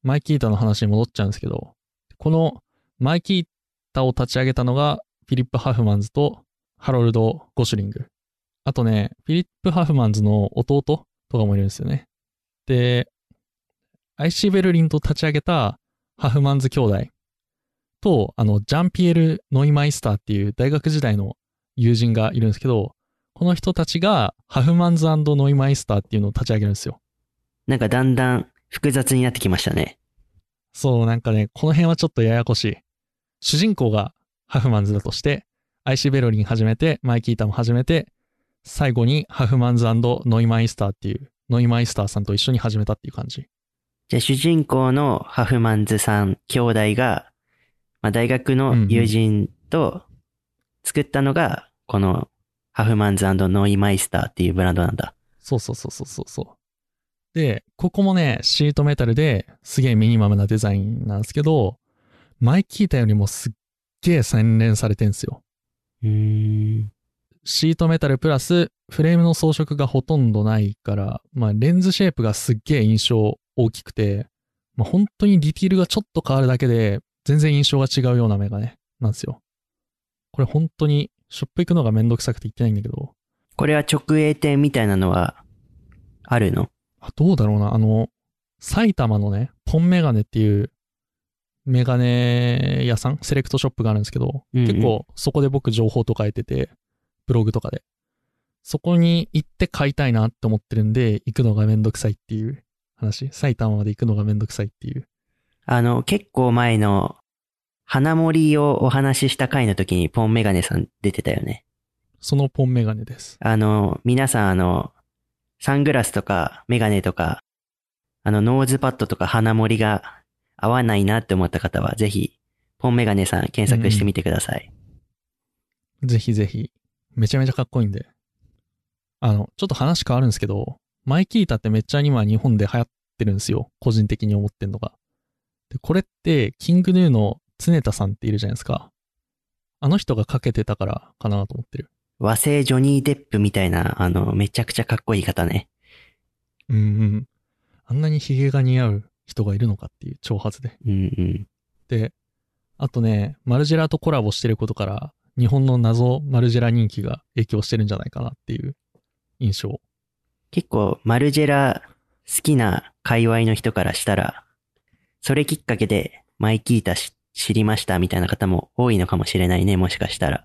マイキータの話に戻っちゃうんですけど、このマイキータを立ち上げたのが、フィリップ・ハフマンズとハロルド・ゴシュリング。あとね、フィリップ・ハフマンズの弟とかもいるんですよね。で、IC ベルリンと立ち上げたハフマンズ兄弟と、あの、ジャンピエル・ノイマイスターっていう大学時代の友人がいるんですけど、この人たちがハフマンズノイマイスターっていうのを立ち上げるんですよ。なんかだんだん複雑になってきましたね。そう、なんかね、この辺はちょっとややこしい。主人公がハフマンズだとして、アイシーベロリン始めて、マイキータも始めて、最後にハフマンズノイマイスターっていう、ノイマイスターさんと一緒に始めたっていう感じ。じゃあ主人公のハフマンズさん兄弟が、まあ、大学の友人と作ったのが、このハフマンズノイマイスターっていうブランドなんだ。そうそうそうそうそうそう。で、ここもね、シートメタルですげえミニマムなデザインなんですけど、マイキータよりもすっげえ洗練されてんすよ。うー。シートメタルプラスフレームの装飾がほとんどないから、まあレンズシェイプがすっげえ印象大きくて、まあ本当にディティールがちょっと変わるだけで全然印象が違うようなメガネなんですよ。これ本当にショップ行くのがめんどくさくて行ってないんだけど、これは直営店みたいなのはあるのあどうだろうな、あの、埼玉のね、ポンメガネっていうメガネ屋さん、セレクトショップがあるんですけど、うんうん結構そこで僕情報とか得てて、ブログとかで。そこに行って買いたいなって思ってるんで、行くのがめんどくさいっていう話。埼玉まで行くのがめんどくさいっていう。あの、結構前の花森をお話しした回の時にポンメガネさん出てたよね。そのポンメガネです。あの、皆さんあの、サングラスとかメガネとか、あの、ノーズパッドとか花森が合わないなって思った方は、ぜひ、ポンメガネさん検索してみてください。ぜひぜひ。めちゃめちゃかっこいいんで。あの、ちょっと話変わるんですけど、マイキータってめっちゃ今日本で流行ってるんですよ。個人的に思ってんのが。で、これって、キングヌーの常田さんっているじゃないですか。あの人がかけてたからかなと思ってる。和製ジョニー・デップみたいな、あの、めちゃくちゃかっこいい方ね。うんうん。あんなにヒゲが似合う人がいるのかっていう挑発で。うんうん。で、あとね、マルジェラとコラボしてることから、日本の謎マルジェラ人気が影響してるんじゃないかなっていう印象。結構、マルジェラ好きな界隈の人からしたら、それきっかけでマイキータし知りましたみたいな方も多いのかもしれないね、もしかしたら。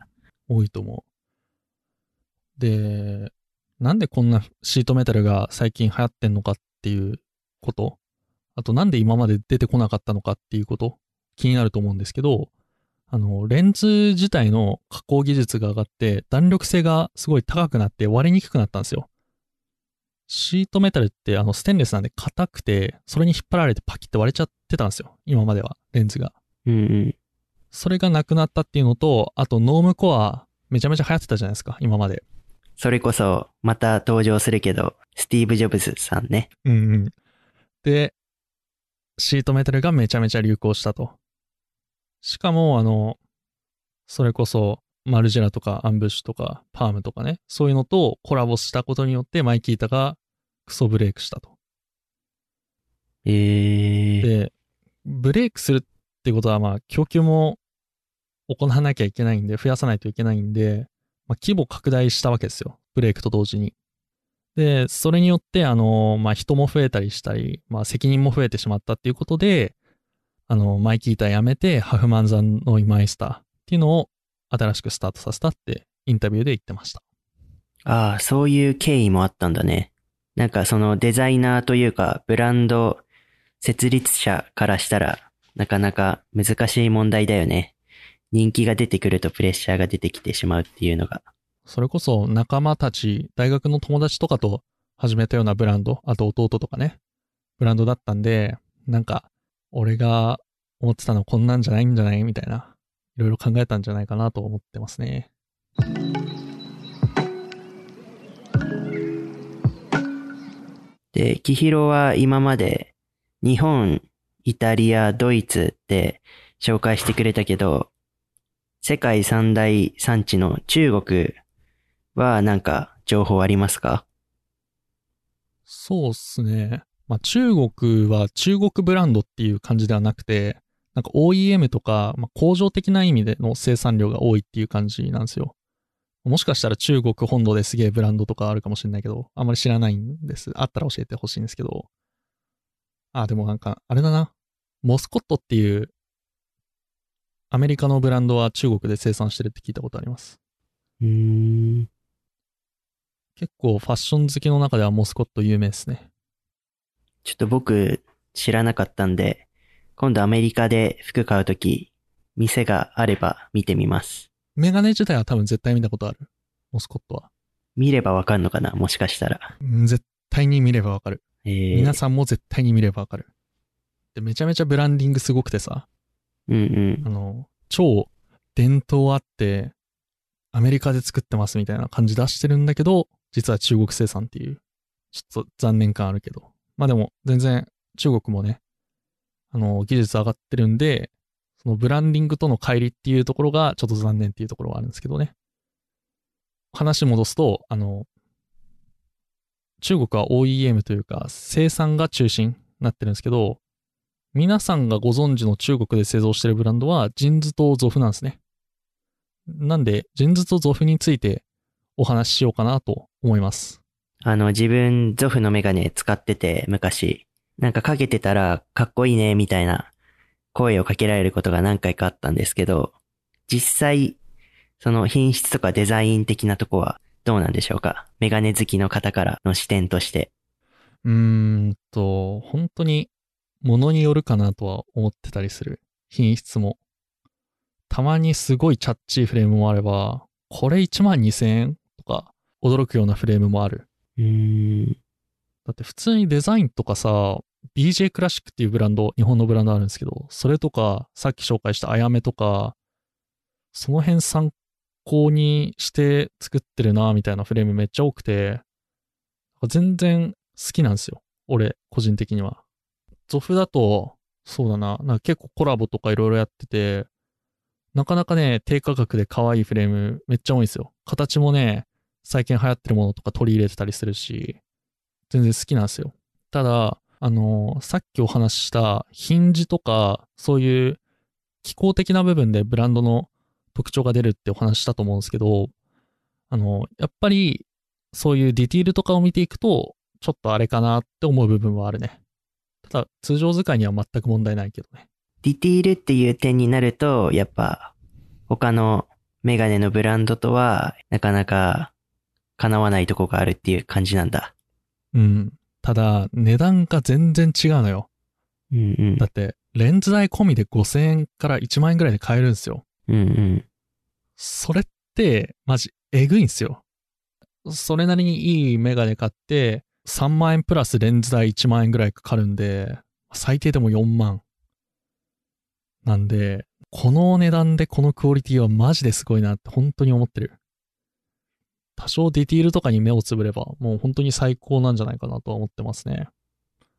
多いと思う。で、なんでこんなシートメタルが最近流行ってんのかっていうこと、あとなんで今まで出てこなかったのかっていうこと、気になると思うんですけど、あの、レンズ自体の加工技術が上がって弾力性がすごい高くなって割れにくくなったんですよ。シートメタルってあのステンレスなんで硬くて、それに引っ張られてパキって割れちゃってたんですよ。今までは、レンズが。うんうん。それがなくなったっていうのと、あとノームコアめちゃめちゃ流行ってたじゃないですか、今まで。それこそ、また登場するけど、スティーブ・ジョブズさんね。うんうん。で、シートメタルがめちゃめちゃ流行したと。しかも、あの、それこそ、マルジェラとかアンブッシュとかパームとかね、そういうのとコラボしたことによってマイキータがクソブレイクしたと。えー。で、ブレイクするってことは、まあ、供給も行わなきゃいけないんで、増やさないといけないんで、まあ、規模拡大したわけですよ。ブレイクと同時に。で、それによって、あの、まあ、人も増えたりしたり、まあ、責任も増えてしまったっていうことで、あの、マイキーター辞めて、ハフマンザンのイマイスターっていうのを新しくスタートさせたってインタビューで言ってました。ああ、そういう経緯もあったんだね。なんかそのデザイナーというか、ブランド設立者からしたら、なかなか難しい問題だよね。人気が出てくるとプレッシャーが出てきてしまうっていうのが。それこそ仲間たち、大学の友達とかと始めたようなブランド、あと弟とかね、ブランドだったんで、なんか、俺が思ってたのこんなんじゃないんじゃない？みたいな、いろいろ考えたんじゃないかなと思ってますね。で、キヒロは今まで日本、イタリア、ドイツって紹介してくれたけど、世界三大産地の中国はなんか情報ありますか？そうっすね。まあ中国は中国ブランドっていう感じではなくて、なんか OEM とか、まあ、工場的な意味での生産量が多いっていう感じなんですよ。もしかしたら中国本土ですげえブランドとかあるかもしれないけど、あんまり知らないんです。あったら教えてほしいんですけど。あ、でもなんか、あれだな。モスコットっていう、アメリカのブランドは中国で生産してるって聞いたことあります。うーん。結構ファッション好きの中ではモスコット有名ですね。ちょっと僕知らなかったんで、今度アメリカで服買うとき、店があれば見てみます。メガネ自体は多分絶対見たことある。モスコットは。見ればわかんのかな？もしかしたら。うん絶対に見ればわかる。えー、皆さんも絶対に見ればわかる。で、めちゃめちゃブランディングすごくてさ、うんあの、超伝統あって、アメリカで作ってますみたいな感じ出してるんだけど、実は中国生産っていう、ちょっと残念感あるけど。まあでも、全然中国もね、あの、技術上がってるんで、そのブランディングとの乖離っていうところがちょっと残念っていうところはあるんですけどね。話戻すと、あの、中国は OEM というか生産が中心になってるんですけど、皆さんがご存知の中国で製造してるブランドはジンズとゾフなんですね。なんで、ジンズとゾフについてお話ししようかなと思います。あの、自分、ゾフのメガネ使ってて、昔。なんかかけてたら、かっこいいね、みたいな声をかけられることが何回かあったんですけど、実際、その品質とかデザイン的なとこはどうなんでしょうか？メガネ好きの方からの視点として。うーんと、本当に物によるかなとは思ってたりする。品質も。たまにすごいチャッチーフレームもあれば、これ1万2000円驚くようなフレームもある。うーん。だって普通にデザインとかさ、BJ クラシックっていうブランド、日本のブランドあるんですけど、それとか、さっき紹介したあやめとか、その辺参考にして作ってるなみたいなフレームめっちゃ多くて、全然好きなんですよ。俺、個人的には。ゾフだと、そうだな、なんか結構コラボとかいろいろやってて、なかなかね、低価格で可愛いフレームめっちゃ多いんですよ。形もね、最近流行ってるものとか取り入れてたりするし、全然好きなんですよ。ただ、あの、さっきお話ししたヒンジとか、そういう機構的な部分でブランドの特徴が出るってお話したと思うんですけど、あの、やっぱりそういうディティールとかを見ていくと、ちょっとあれかなって思う部分はあるね。ただ、通常使いには全く問題ないけどね。ディティールっていう点になると、やっぱ、他のメガネのブランドとは、なかなか叶わないとこがあるっていう感じなんだ。うん。ただ、値段が全然違うのよ。うんうんだ。って、レンズ代込みで5000円から1万円ぐらいで買えるんですよ。うんうん。それって、マジ、えぐいんすよ。それなりにいいメガネ買って、3万円プラスレンズ代1万円ぐらいかかるんで、最低でも4万。なんで、この値段でこのクオリティはマジですごいなって本当に思ってる。多少ディティールとかに目をつぶれば、もう本当に最高なんじゃないかなとは思ってますね。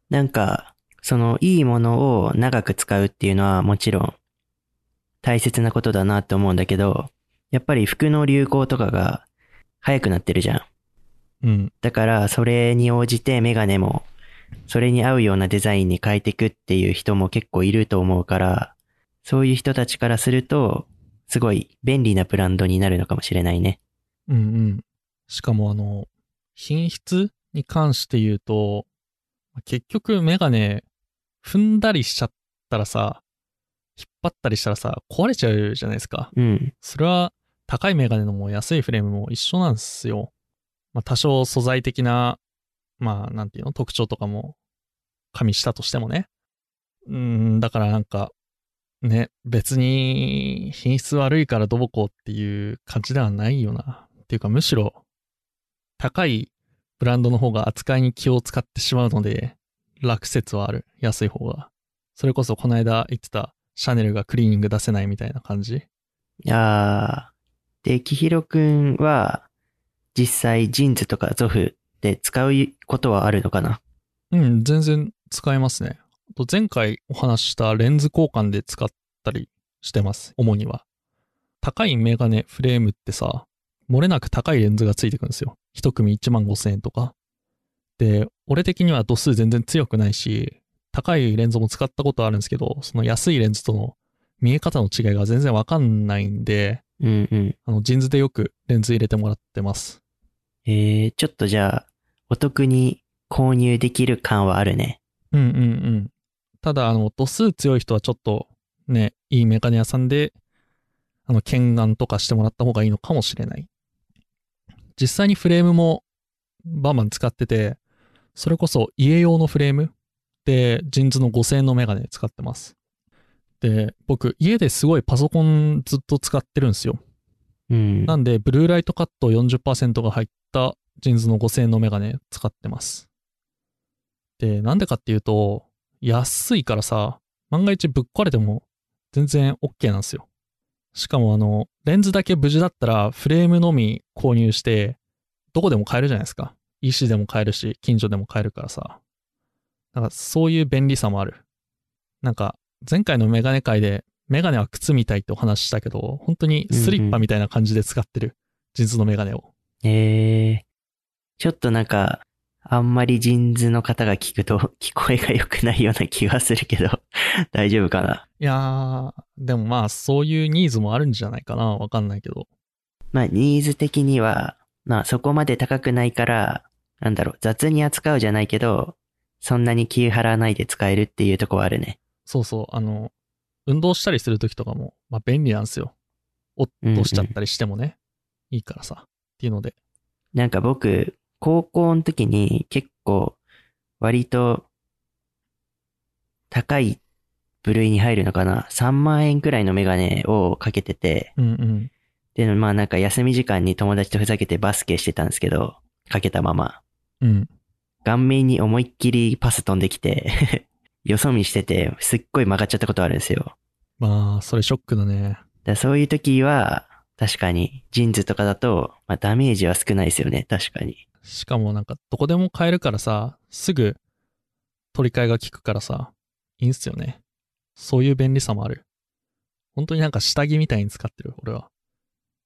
なんか、そのいいものを長く使うっていうのはもちろん大切なことだなって思うんだけど、やっぱり服の流行とかが早くなってるじゃん。うん。だからそれに応じてメガネもそれに合うようなデザインに変えていくっていう人も結構いると思うから、そういう人たちからすると、すごい便利なブランドになるのかもしれないね。うんうん。しかもあの、品質に関して言うと、結局メガネ踏んだりしちゃったらさ、引っ張ったりしたらさ、壊れちゃうじゃないですか。うん。それは高いメガネのも安いフレームも一緒なんですよ。まあ多少素材的な、まあなんていうの、特徴とかも加味したとしてもね。うーん、だからなんか、ね、別に品質悪いからどうこうっていう感じではないよな。っていうかむしろ高いブランドの方が扱いに気を使ってしまうので楽説はある。安い方が。それこそこの間言ってたシャネルがクリーニング出せないみたいな感じ。あー。で、きひろくんは、実際ジーンズとかゾフで使うことはあるのかな？うん、全然使えますね。あと前回お話ししたレンズ交換で使ったりしてます。主には。高いメガネフレームってさ、漏れなく高いレンズがついてくるんですよ。一組1万5千円とか。で、俺的には度数全然強くないし、高いレンズも使ったことあるんですけど、その安いレンズとの見え方の違いが全然わかんないんで、うんうん。あの、ジンズでよくレンズ入れてもらってます。えー、ちょっとじゃあ、お得に購入できる感はあるね。うんうんうん。ただ、あの、度数強い人はちょっとね、いいメガネ屋さんで、あの、検眼とかしてもらった方がいいのかもしれない。実際にフレームもバンバン使ってて、それこそ家用のフレームで、ジンズの5000円のメガネ使ってます。で、僕、家ですごいパソコンずっと使ってるんですよ。うん。なんで、ブルーライトカット40%が入ったジンズの5000円のメガネ使ってます。で、なんでかっていうと、安いからさ、万が一ぶっ壊れても全然 OK なんですよ。しかもあの、レンズだけ無事だったらフレームのみ購入して、どこでも買えるじゃないですか。EC でも買えるし、近所でも買えるからさ。なんかそういう便利さもある。なんか、前回のメガネ界で、メガネは靴みたいってお話ししたけど、本当にスリッパみたいな感じで使ってる。ジンズのメガネを。えー、ちょっとなんか、あんまりジンズの方が聞くと聞こえが良くないような気がするけど、[LAUGHS] 大丈夫かな？いやー、でもまあそういうニーズもあるんじゃないかな。わかんないけど。まあ、ニーズ的には、まあそこまで高くないから、なんだろう、雑に扱うじゃないけど、そんなに気払わないで使えるっていうとこはあるね。そうそう、あの、運動したりするときとかも、まあ便利なんですよ。落としちゃったりしてもね。いいからさ。っていうので。なんか僕、高校の時に結構、割と、高い部類に入るのかな ?3 万円くらいのメガネをかけてて、うんうん。で、まあなんか休み時間に友達とふざけてバスケしてたんですけど、かけたまま。うん。顔面に思いっきりパス飛んできて、[LAUGHS] よそ見してて、すっごい曲がっちゃったことあるんですよ。まあ、それショックだね。だそういう時は、確かに、ジーンズとかだと、まあダメージは少ないですよね、確かに。しかもなんか、どこでも買えるからさ、すぐ取り替えが効くからさ、いいんすよね。そういう便利さもある。本当になんか下着みたいに使ってる、俺は。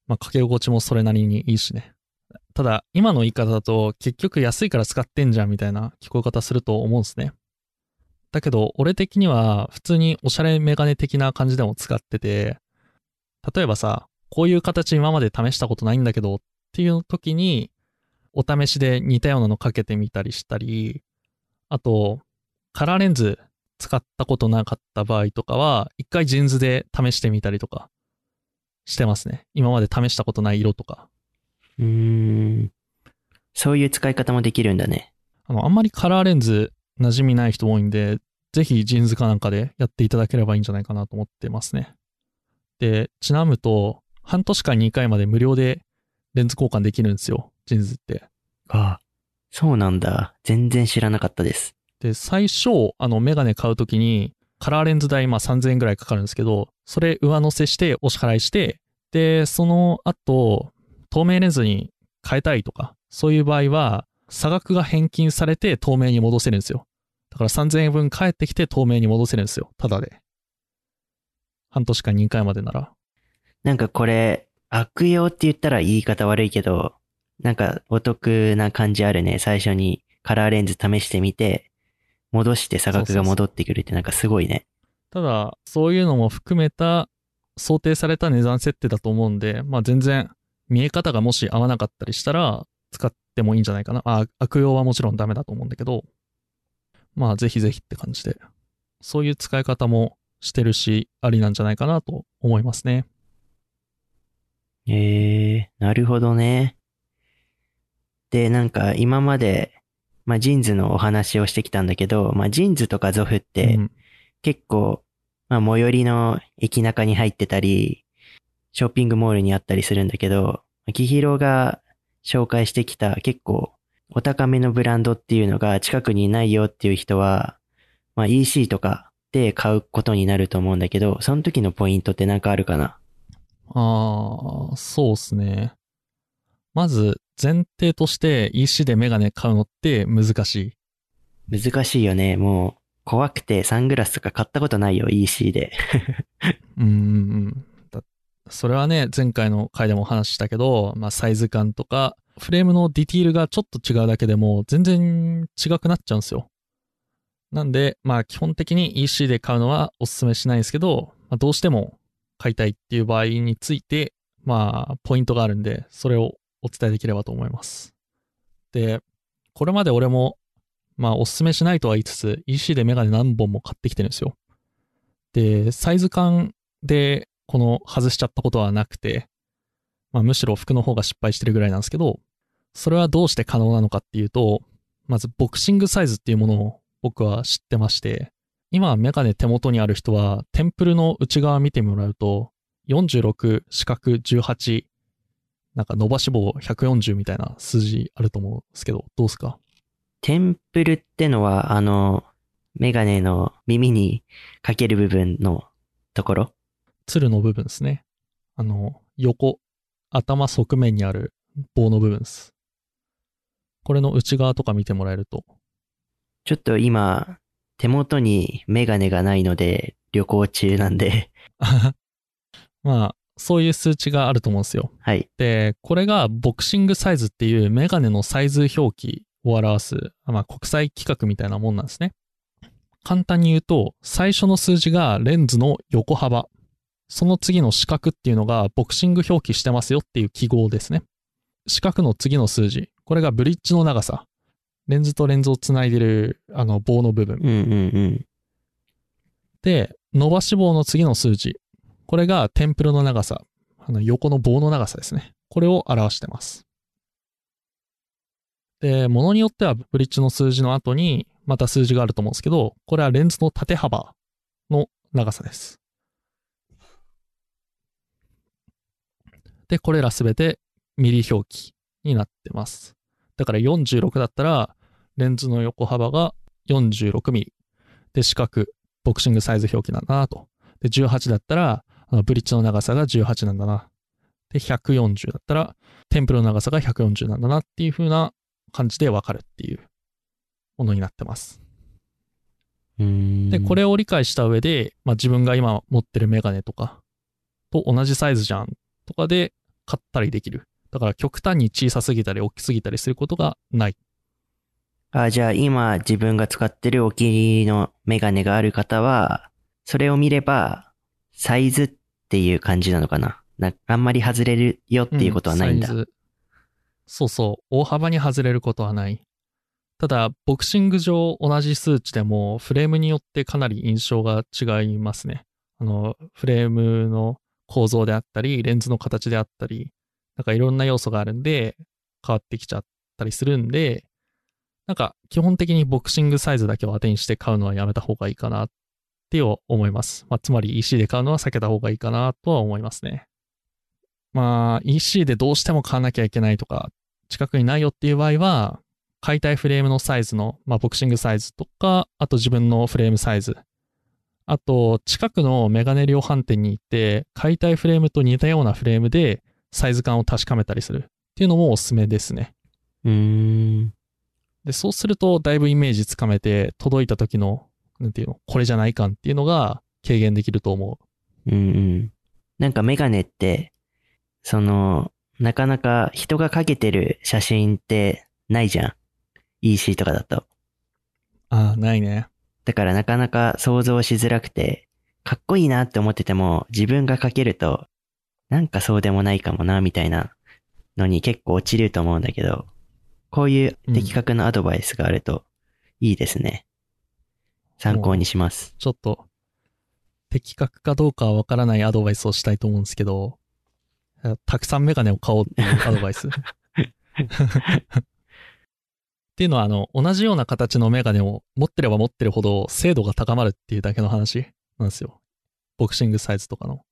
まあ、かけ心地もそれなりにいいしね。ただ、今の言い方だと、結局安いから使ってんじゃんみたいな聞こえ方すると思うんすね。だけど、俺的には普通におしゃれメガネ的な感じでも使ってて、例えばさ、こういう形今まで試したことないんだけどっていう時に、お試しで似たようなのかけてみたりしたり、あと、カラーレンズ使ったことなかった場合とかは、一回ジーンズで試してみたりとかしてますね。今まで試したことない色とか。うーん。そういう使い方もできるんだね。あの、あんまりカラーレンズ馴染みない人多いんで、ぜひジーンズかなんかでやっていただければいいんじゃないかなと思ってますね。で、ちなむと、半年間2回まで無料でレンズ交換できるんですよ。ジーンズって。あそうなんだ。全然知らなかったです。で、最初、あの、メガネ買うときに、カラーレンズ代、まあ3000円ぐらいかかるんですけど、それ上乗せしてお支払いして、で、その後、透明レンズに変えたいとか、そういう場合は、差額が返金されて透明に戻せるんですよ。だから3000円分返ってきて透明に戻せるんですよ。ただで。半年間2回までなら。なんかこれ、悪用って言ったら言い方悪いけど、なんかお得な感じあるね。最初にカラーレンズ試してみて、戻して差額が戻ってくるってなんかすごいね。ただ、そういうのも含めた想定された値段設定だと思うんで、まあ全然見え方がもし合わなかったりしたら使ってもいいんじゃないかな。あ、悪用はもちろんダメだと思うんだけど、まあぜひぜひって感じで、そういう使い方もしてるし、ありなんじゃないかなと思いますね。ええー、なるほどね。で、なんか今まで、まあジーンズのお話をしてきたんだけど、まあジーンズとかゾフって、うん結構、まあ最寄りの駅中に入ってたり、ショッピングモールにあったりするんだけど、キヒロが紹介してきた結構お高めのブランドっていうのが近くにないよっていう人は、まあ EC とかで買うことになると思うんだけど、その時のポイントってなんかあるかな？ああ、そうっすね。まず前提として EC でメガネ買うのって難しい。難しいよね。もう、怖くてサングラスとか買ったことないよ、EC で。[LAUGHS] うんそれはね、前回の回でもお話ししたけど、まあサイズ感とか、フレームのディティールがちょっと違うだけでも全然違くなっちゃうんですよ。なんで、まあ基本的に EC で買うのはお勧めしないんですけど、まあ、どうしても買いたいっていう場合について、まあポイントがあるんで、それをお伝えできればと思います。で、これまで俺も、まあお勧めしないとは言いつつ、EC でメガネ何本も買ってきてるんですよ。で、サイズ感でこの外しちゃったことはなくて、まあむしろ服の方が失敗してるぐらいなんですけど、それはどうして可能なのかっていうと、まずボクシングサイズっていうものを僕は知ってまして、今メガネ手元にある人はテンプルの内側見てもらうと、46、四角18、なんか伸ばし棒140みたいな数字あると思うんですけど、どうですか？テンプルってのは、あの、メガネの耳にかける部分のところ？鶴の部分ですね。あの、横、頭側面にある棒の部分です。これの内側とか見てもらえると、ちょっと今、手元にメガネがないので旅行中なんで、[LAUGHS] まあ、そういう数値があると思うんですよ。はい。で、これがボクシングサイズっていうメガネのサイズ表記を表す、まあ、国際規格みたいなもんなんですね。簡単に言うと、最初の数字がレンズの横幅。その次の四角っていうのがボクシング表記してますよっていう記号ですね。四角の次の数字。これがブリッジの長さ。レンズとレンズをつないでるあの棒の部分。うんうんうん。で、伸ばし棒の次の数字。これがテンプルの長さ。あの横の棒の長さですね。これを表してます。で、ものによってはブリッジの数字の後にまた数字があると思うんですけど、これはレンズの縦幅の長さです。で、これらすべてミリ表記になってます。だから46だったら、レンズの横幅が46ミリ。で、四角、ボクシングサイズ表記なんだなと。で、18だったら、ブリッジの長さが18なんだな。で、140だったら、テンプルの長さが140なんだなっていう風な感じでわかるっていうものになってます。で、これを理解した上で、まあ、自分が今持ってるメガネとかと同じサイズじゃんとかで買ったりできる。だから極端に小さすぎたり大きすぎたりすることがない。あ、じゃあ今自分が使ってるお気に入りのメガネがある方は、それを見れば、サイズっていう感じなのかななあんまり外れるよっていうことはないんだ。うサイズそうそう。大幅に外れることはない。ただ、ボクシング上同じ数値でも、フレームによってかなり印象が違いますね。あの、フレームの構造であったり、レンズの形であったり、なんかいろんな要素があるんで、変わってきちゃったりするんで、なんか基本的にボクシングサイズだけを当てにして買うのはやめた方がいいかなって思います。まあ、つまり EC で買うのは避けた方がいいかなとは思いますね。まあ、EC でどうしても買わなきゃいけないとか、近くにないよっていう場合は、買いたいフレームのサイズの、まあ、ボクシングサイズとか、あと自分のフレームサイズ。あと、近くのメガネ量販店に行って、買いたいフレームと似たようなフレームでサイズ感を確かめたりするっていうのもおすすめですね。うーん。で、そうすると、だいぶイメージつかめて、届いた時の、なんていうの、これじゃない感っていうのが軽減できると思う。うんうん。なんかメガネって、その、なかなか人がかけてる写真ってないじゃん。EC とかだと。ああ、ないね。だからなかなか想像しづらくて、かっこいいなって思ってても、自分がかけると、なんかそうでもないかもな、みたいなのに結構落ちると思うんだけど、こういう的確なアドバイスがあるといいですね。参考にします。ちょっと、的確かどうかはわからないアドバイスをしたいと思うんですけど、たくさんメガネを買おうっていう [LAUGHS] アドバイス。っていうのは、あの、同じような形のメガネを持ってれば持ってるほど精度が高まるっていうだけの話なんですよ。ボクシングサイズとかの。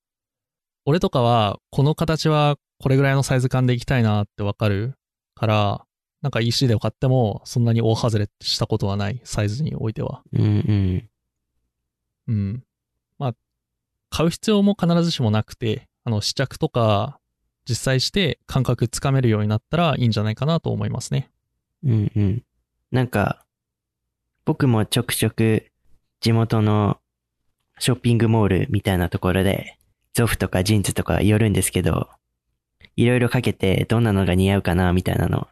俺とかは、この形はこれぐらいのサイズ感でいきたいなってわかるから、なんか EC で買ってもそんなに大外れしたことはない、サイズにおいては。うんうん。うん。まあ、買う必要も必ずしもなくて、あの、試着とか、実際して感覚つかめるようになったらいいんじゃないかなと思いますね。うんうん。なんか、僕もちょくちょく地元のショッピングモールみたいなところで、ゾフとかジーンズとか寄るんですけど、いろいろかけてどんなのが似合うかなみたいなの、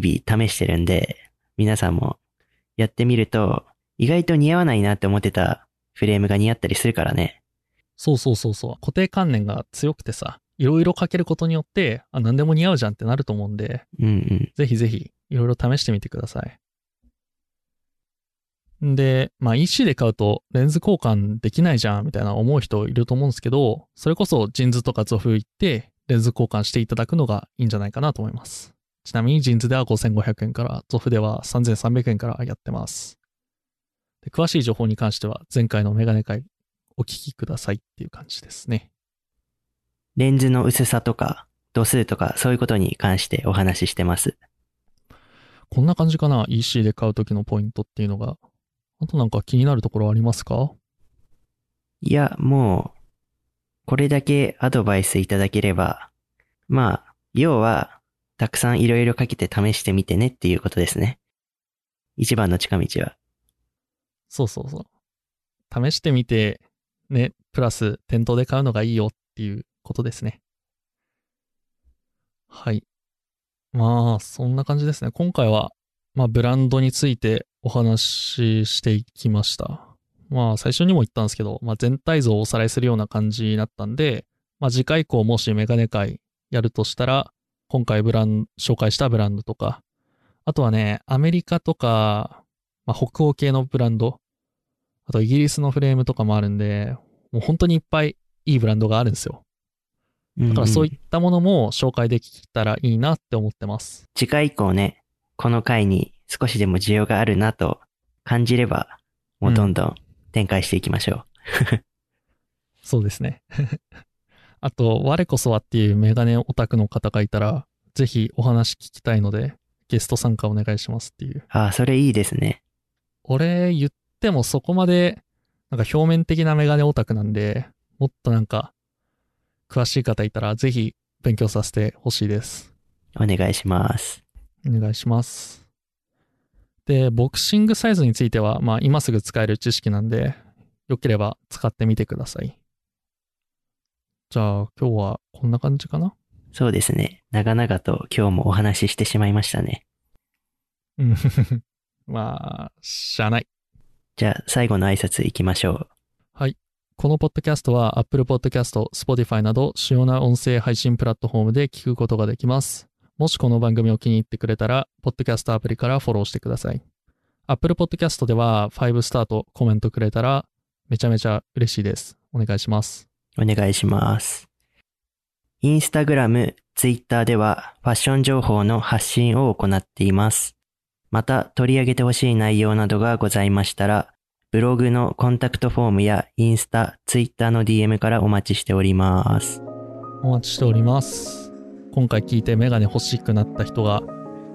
日々試してるんで、皆さんもやってみると、意外と似合わないなって思ってたフレームが似合ったりするからね。そうそうそうそう。固定観念が強くてさ、いろいろかけることによって、あ、何でも似合うじゃんってなると思うんで、うんうん。ぜひぜひ、いろいろ試してみてください。んで、まあ EC で買うとレンズ交換できないじゃんみたいな思う人いると思うんですけど、それこそジーンズとかゾフ行ってレンズ交換していただくのがいいんじゃないかなと思います。ちなみにジーンズでは5500円から、ゾフでは3300円からやってます。で詳しい情報に関しては前回のメガネ会お聞きくださいっていう感じですね。レンズの薄さとか、度数とか、そういうことに関してお話ししてます。こんな感じかな ?EC で買う時のポイントっていうのが。あとなんか気になるところありますか？いや、もう、これだけアドバイスいただければ、まあ、要は、たくさんいろいろかけて試してみてねっていうことですね。一番の近道は。そうそうそう。試してみて、ね、プラス店頭で買うのがいいよっていうことですね。はい。まあ、そんな感じですね。今回は、まあ、ブランドについてお話ししていきました。まあ、最初にも言ったんですけど、まあ、全体像をおさらいするような感じになったんで、まあ、次回以降もしメガネ会やるとしたら、今回ブラン紹介したブランドとか、あとはね、アメリカとか、まあ、北欧系のブランド、あとイギリスのフレームとかもあるんで、もう本当にいっぱいいいブランドがあるんですよ。だからそういんんったものも紹介できたらいいなって思ってます。次回以降ね、この回に少しでも需要があるなと感じれば、もうどんどん展開していきましょそうですね。あと、我こそはっていうメガネオタクの方がいたら、ぜひお話聞きたいので、ゲスト参加お願いしますっていう。う。ああ、それいいですね。俺言ってもそこまで、なんか表面的なメガネオタクなんで、もっとなんか、詳しい方いたら、ぜひ勉強させてほしいです。お願いします。お願いします。で、ボクシングサイズについては、まあ今すぐ使える知識なんで、よければ使ってみてください。じゃあ今日はこんな感じかな？そうですね。長々と今日もお話ししてしまいましたね。う [LAUGHS] んまあ、しゃあない。じゃあ、最後の挨拶行きましょう。はい。このポッドキャストは Apple Podcast、Spotify など主要な音声配信プラットフォームで聞くことができます。もしこの番組を気に入ってくれたら、ポッドキャストアプリからフォローしてください。Apple Podcast では5スタートコメントくれたらめちゃめちゃ嬉しいです。お願いします。お願いします。インスタグラム、ツイッターではファッション情報の発信を行っています。また取り上げてほしい内容などがございましたら、ブログのコンタクトフォームやインスタ、ツイッターの DM からお待ちしております。お待ちしております。今回聞いてメガネ欲しくなった人が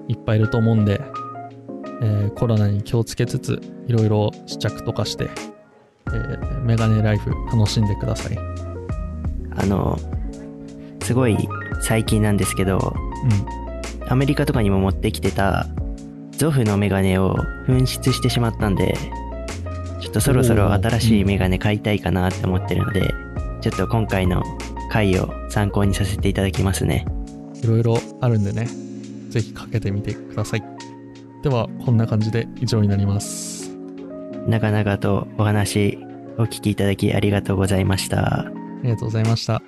いっぱいいると思うんで、えーコロナに気をつけつつ、いろいろ試着とかして、えーメガネライフ楽しんでください。あの、すごい最近なんですけど、うん。アメリカとかにも持ってきてたゾフのメガネを紛失してしまったんで、ちょっとそろそろ新しいメガネ買いたいかなって思ってるので、ちょっと今回の回を参考にさせていただきますね。いろいろあるんでね、ぜひかけてみてください。では、こんな感じで以上になります。長々とお話お聞きいただきありがとうございました。ありがとうございました。